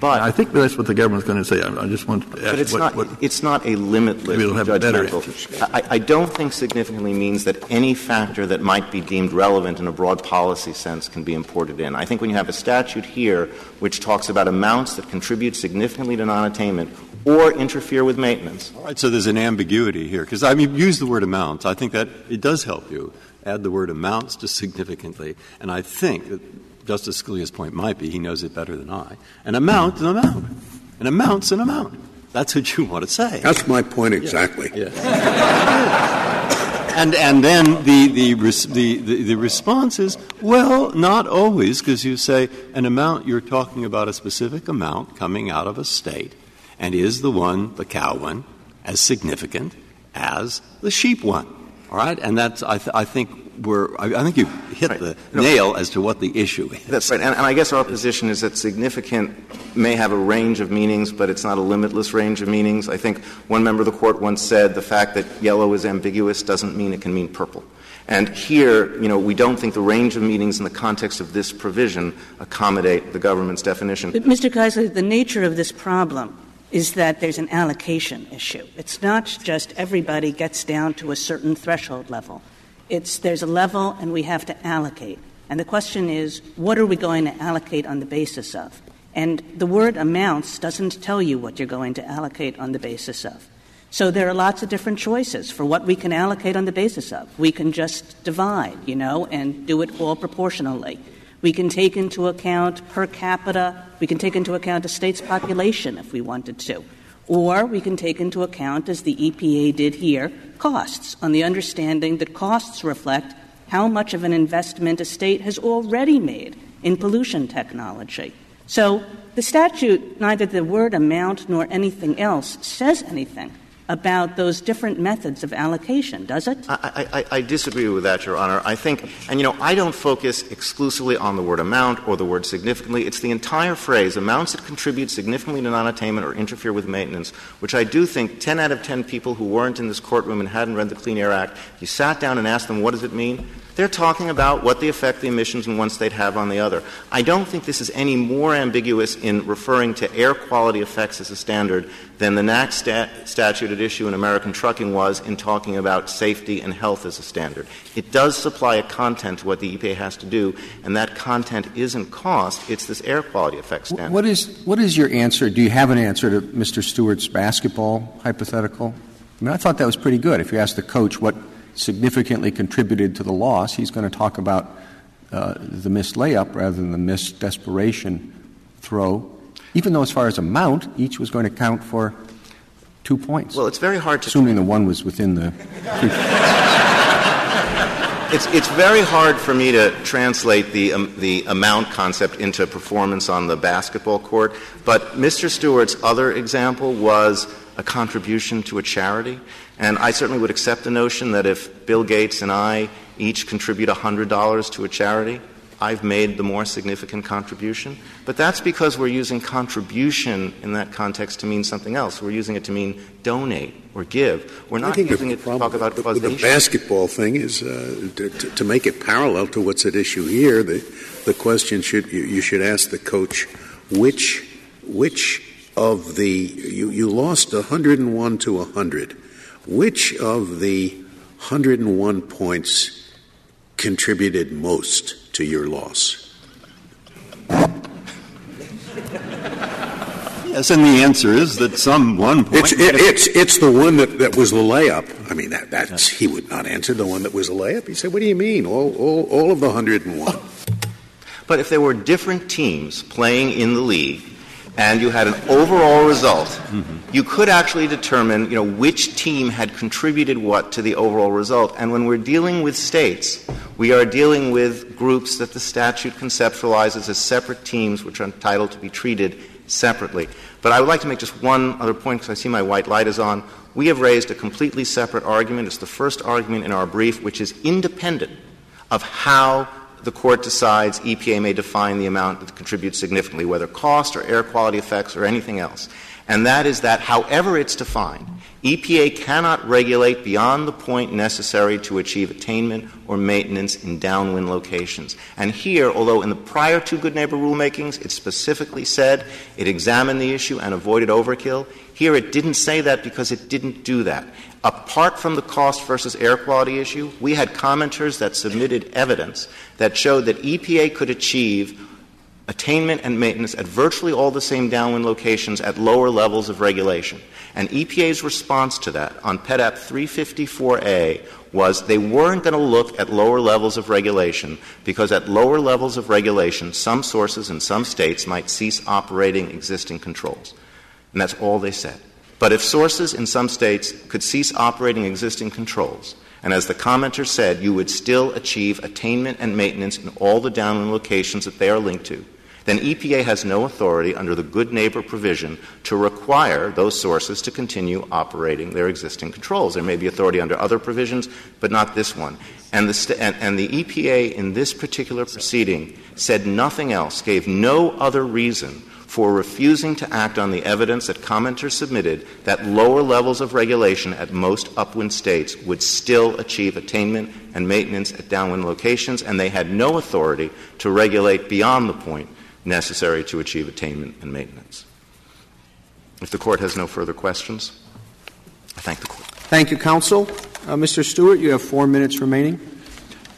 But I think that's what the government's going to say. I, I just want to ask but it's what, not what it's not a limitless Maybe it'll have a better judgmental. I, I don't think significantly means that any factor that might be deemed relevant in a broad policy sense can be imported in. I think when you have a statute here which talks about amounts that contribute significantly to non-attainment or interfere with maintenance. All right, so there's an ambiguity here because I mean, use the word amounts. I think that it does help you add the word amounts to significantly, and I think that Justice Scalia's point might be, he knows it better than I, an amount an amount. An amount's an amount. That's what you want to say. That's my point exactly. Yeah. and, and then the, the, the, the, the response is, well, not always, because you say an amount, you're talking about a specific amount coming out of a state, and is the one, the cow one, as significant as the sheep one? All right? And that's, I, th- I think, we're, I, I think you hit Right. the No. nail as to what the issue is. That's right. And, and I guess our position is that significant may have a range of meanings, but it's not a limitless range of meanings. I think one member of the court once said the fact that yellow is ambiguous doesn't mean it can mean purple. And here, you know, we don't think the range of meanings in the context of this provision accommodate the government's definition. But, Mr. Keisler, the nature of this problem is that there's an allocation issue. It's not just everybody gets down to a certain threshold level. It's there's a level and we have to allocate. And the question is, what are we going to allocate on the basis of? And the word amounts doesn't tell you what you're going to allocate on the basis of. So there are lots of different choices for what we can allocate on the basis of. We can just divide, you know, and do it all proportionally. We can take into account per capita, we can take into account a state's population if we wanted to. Or we can take into account, as the EPA did here, costs, on the understanding that costs reflect how much of an investment a state has already made in pollution technology. So the statute, neither the word amount nor anything else, says anything about those different methods of allocation, does it? I, I, I disagree with that, Your Honor. I think, and you know, I don't focus exclusively on the word amount or the word significantly. It's the entire phrase, amounts that contribute significantly to non-attainment or interfere with maintenance, which I do think 10 out of 10 people who weren't in this courtroom and hadn't read the Clean Air Act, you sat down and asked them, what does it mean? They're talking about what the effect the emissions in one state have on the other. I don't think this is any more ambiguous in referring to air quality effects as a standard than the NAAQS stat- statute at issue in American trucking was in talking about safety and health as a standard. It does supply a content to what the EPA has to do, and that content isn't cost, it's this air quality effect standard. What is, what is your answer? Do you have an answer to Mr. Stewart's basketball hypothetical? I mean, I thought that was pretty good. If you ask the coach what significantly contributed to the loss, he's going to talk about uh, the missed layup rather than the missed desperation throw. Even though, as far as amount, each was going to count for two points. Well, it's very hard to assuming the one was within the. It's, it's very hard for me to translate the, um, the amount concept into performance on the basketball court, but Mr. Stewart's other example was a contribution to a charity. And I certainly would accept the notion that if Bill Gates and I each contribute $100 to a charity, I've made the more significant contribution. But that's because we're using contribution in that context to mean something else. We're using it to mean donate or give. We're not using it to talk about the, causation. the basketball thing is uh, to, to, to make it parallel to what's at issue here. The the question should you, you should ask the coach which which of the you, you lost 101 to 100. Which of the 101 points contributed most to your loss? Yes, and the answer is that some one point. It's, it, it's, it's the one that, that was the layup. I mean, that, that's, he would not answer the one that was the layup. He said, What do you mean? All, all, all of the 101. But if there were different teams playing in the league, and you had an overall result, mm-hmm. you could actually determine, you know, which team had contributed what to the overall result. And when we're dealing with states, we are dealing with groups that the statute conceptualizes as separate teams which are entitled to be treated separately. But I would like to make just one other point because I see my white light is on. We have raised a completely separate argument. It's the first argument in our brief, which is independent of how the court decides EPA may define the amount that contributes significantly, whether cost or air quality effects or anything else. And that is that, however it's defined, EPA cannot regulate beyond the point necessary to achieve attainment or maintenance in downwind locations. And here, although in the prior two good neighbor rulemakings it specifically said it examined the issue and avoided overkill, here it didn't say that because it didn't do that. Apart from the cost versus air quality issue, we had commenters that submitted evidence that showed that EPA could achieve attainment and maintenance at virtually all the same downwind locations at lower levels of regulation. And EPA's response to that on Pet. App. 354A was they weren't going to look at lower levels of regulation because at lower levels of regulation, some sources in some states might cease operating existing controls. And that's all they said. But if sources in some states could cease operating existing controls, and as the commenter said, you would still achieve attainment and maintenance in all the downwind locations that they are linked to, then EPA has no authority under the good neighbor provision to require those sources to continue operating their existing controls. There may be authority under other provisions, but not this one. And the, st- and, and the EPA in this particular proceeding said nothing else, gave no other reason for refusing to act on the evidence that commenters submitted that lower levels of regulation at most upwind states would still achieve attainment and maintenance at downwind locations, and they had no authority to regulate beyond the point necessary to achieve attainment and maintenance. If the Court has no further questions, I thank the Court. Thank you, Counsel. Uh, Mr. Stewart, you have four minutes remaining.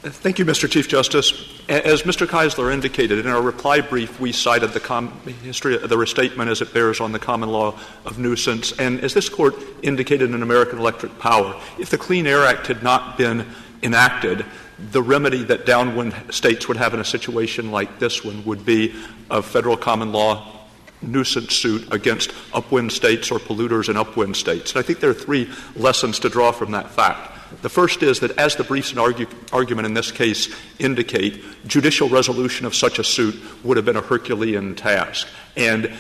Thank you, Mr. Chief Justice. As Mr. Keisler indicated, in our reply brief, we cited the com- history of the restatement as it bears on the common law of nuisance. And as this Court indicated in American Electric Power, if the Clean Air Act had not been enacted, the remedy that downwind states would have in a situation like this one would be a federal common law nuisance suit against upwind states or polluters in upwind states. And I think there are three lessons to draw from that fact. The first is that, as the briefs and argue, argument in this case indicate, judicial resolution of such a suit would have been a Herculean task. And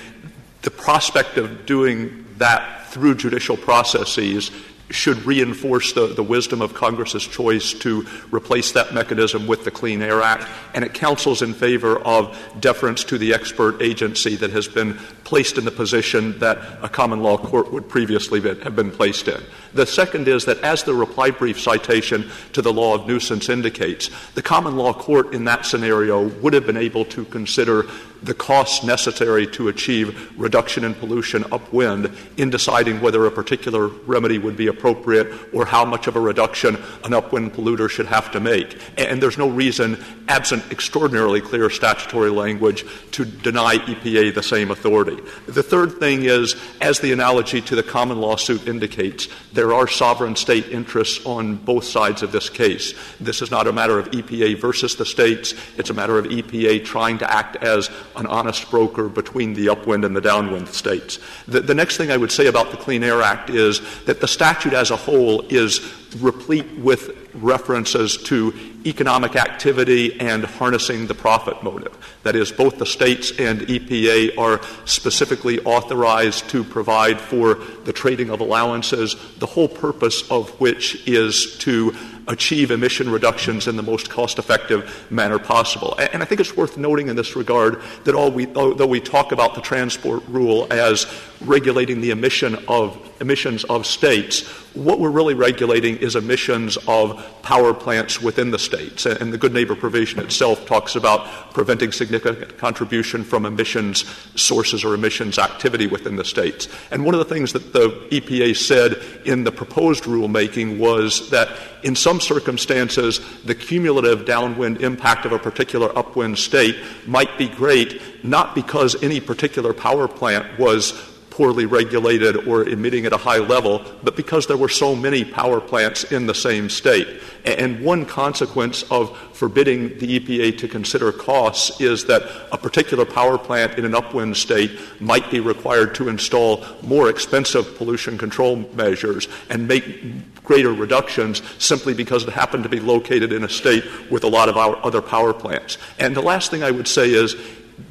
the prospect of doing that through judicial processes should reinforce the, the wisdom of Congress's choice to replace that mechanism with the Clean Air Act, and it counsels in favor of deference to the expert agency that has been placed in the position that a common law court would previously have been placed in. The second is that, as the reply brief citation to the law of nuisance indicates, the common law court in that scenario would have been able to consider the costs necessary to achieve reduction in pollution upwind in deciding whether a particular remedy would be appropriate or how much of a reduction an upwind polluter should have to make. And there's no reason, absent extraordinarily clear statutory language, to deny EPA the same authority. The third thing is, as the analogy to the common lawsuit indicates, there are sovereign state interests on both sides of this case. This is not a matter of EPA versus the states. It's a matter of EPA trying to act as an honest broker between the upwind and the downwind states. The, the next thing I would say about the Clean Air Act is that the statute as a whole is replete with references to economic activity and harnessing the profit motive. That is, both the states and EPA are specifically authorized to provide for the trading of allowances, the whole purpose of which is to achieve emission reductions in the most cost effective manner possible. And I think it's worth noting in this regard that we, although we talk about the transport rule as regulating the emission of emissions of states, what we're really regulating is emissions of power plants within the states. And the Good Neighbor provision itself talks about preventing significant contribution from emissions sources or emissions activity within the states. And one of the things that the EPA said in the proposed rulemaking was that in some circumstances, the cumulative downwind impact of a particular upwind state might be great, not because any particular power plant was poorly regulated or emitting at a high level, but because there were so many power plants in the same state. And one consequence of forbidding the EPA to consider costs is that a particular power plant in an upwind state might be required to install more expensive pollution control measures and make greater reductions simply because it happened to be located in a state with a lot of other power plants. And the last thing I would say is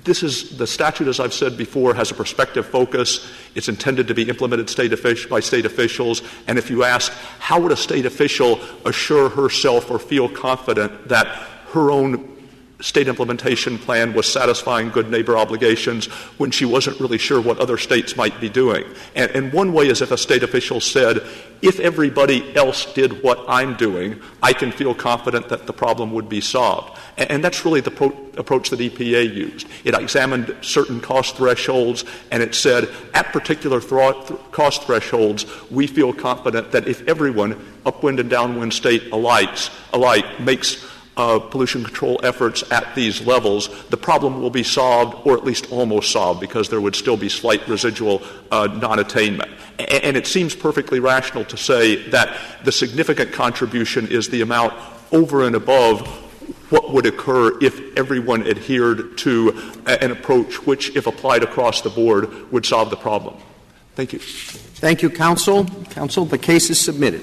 this is the statute, as I've said before, has a prospective focus. It's intended to be implemented state offic- by state officials. And if you ask, how would a state official assure herself or feel confident that her own state implementation plan was satisfying good neighbor obligations when she wasn't really sure what other states might be doing. And, and, one way is if a state official said, if everybody else did what I'm doing, I can feel confident that the problem would be solved. And, and that's really the pro- approach that EPA used. It examined certain cost thresholds and it said, at particular th- cost thresholds, we feel confident that if everyone, upwind and downwind state alike, alike makes uh, pollution control efforts at these levels, the problem will be solved, or at least almost solved, because there would still be slight residual uh, non attainment. And it seems perfectly rational to say that the significant contribution is the amount over and above what would occur if everyone adhered to an approach which, if applied across the board, would solve the problem. Thank you. Thank you, Counsel. Counsel, the case is submitted.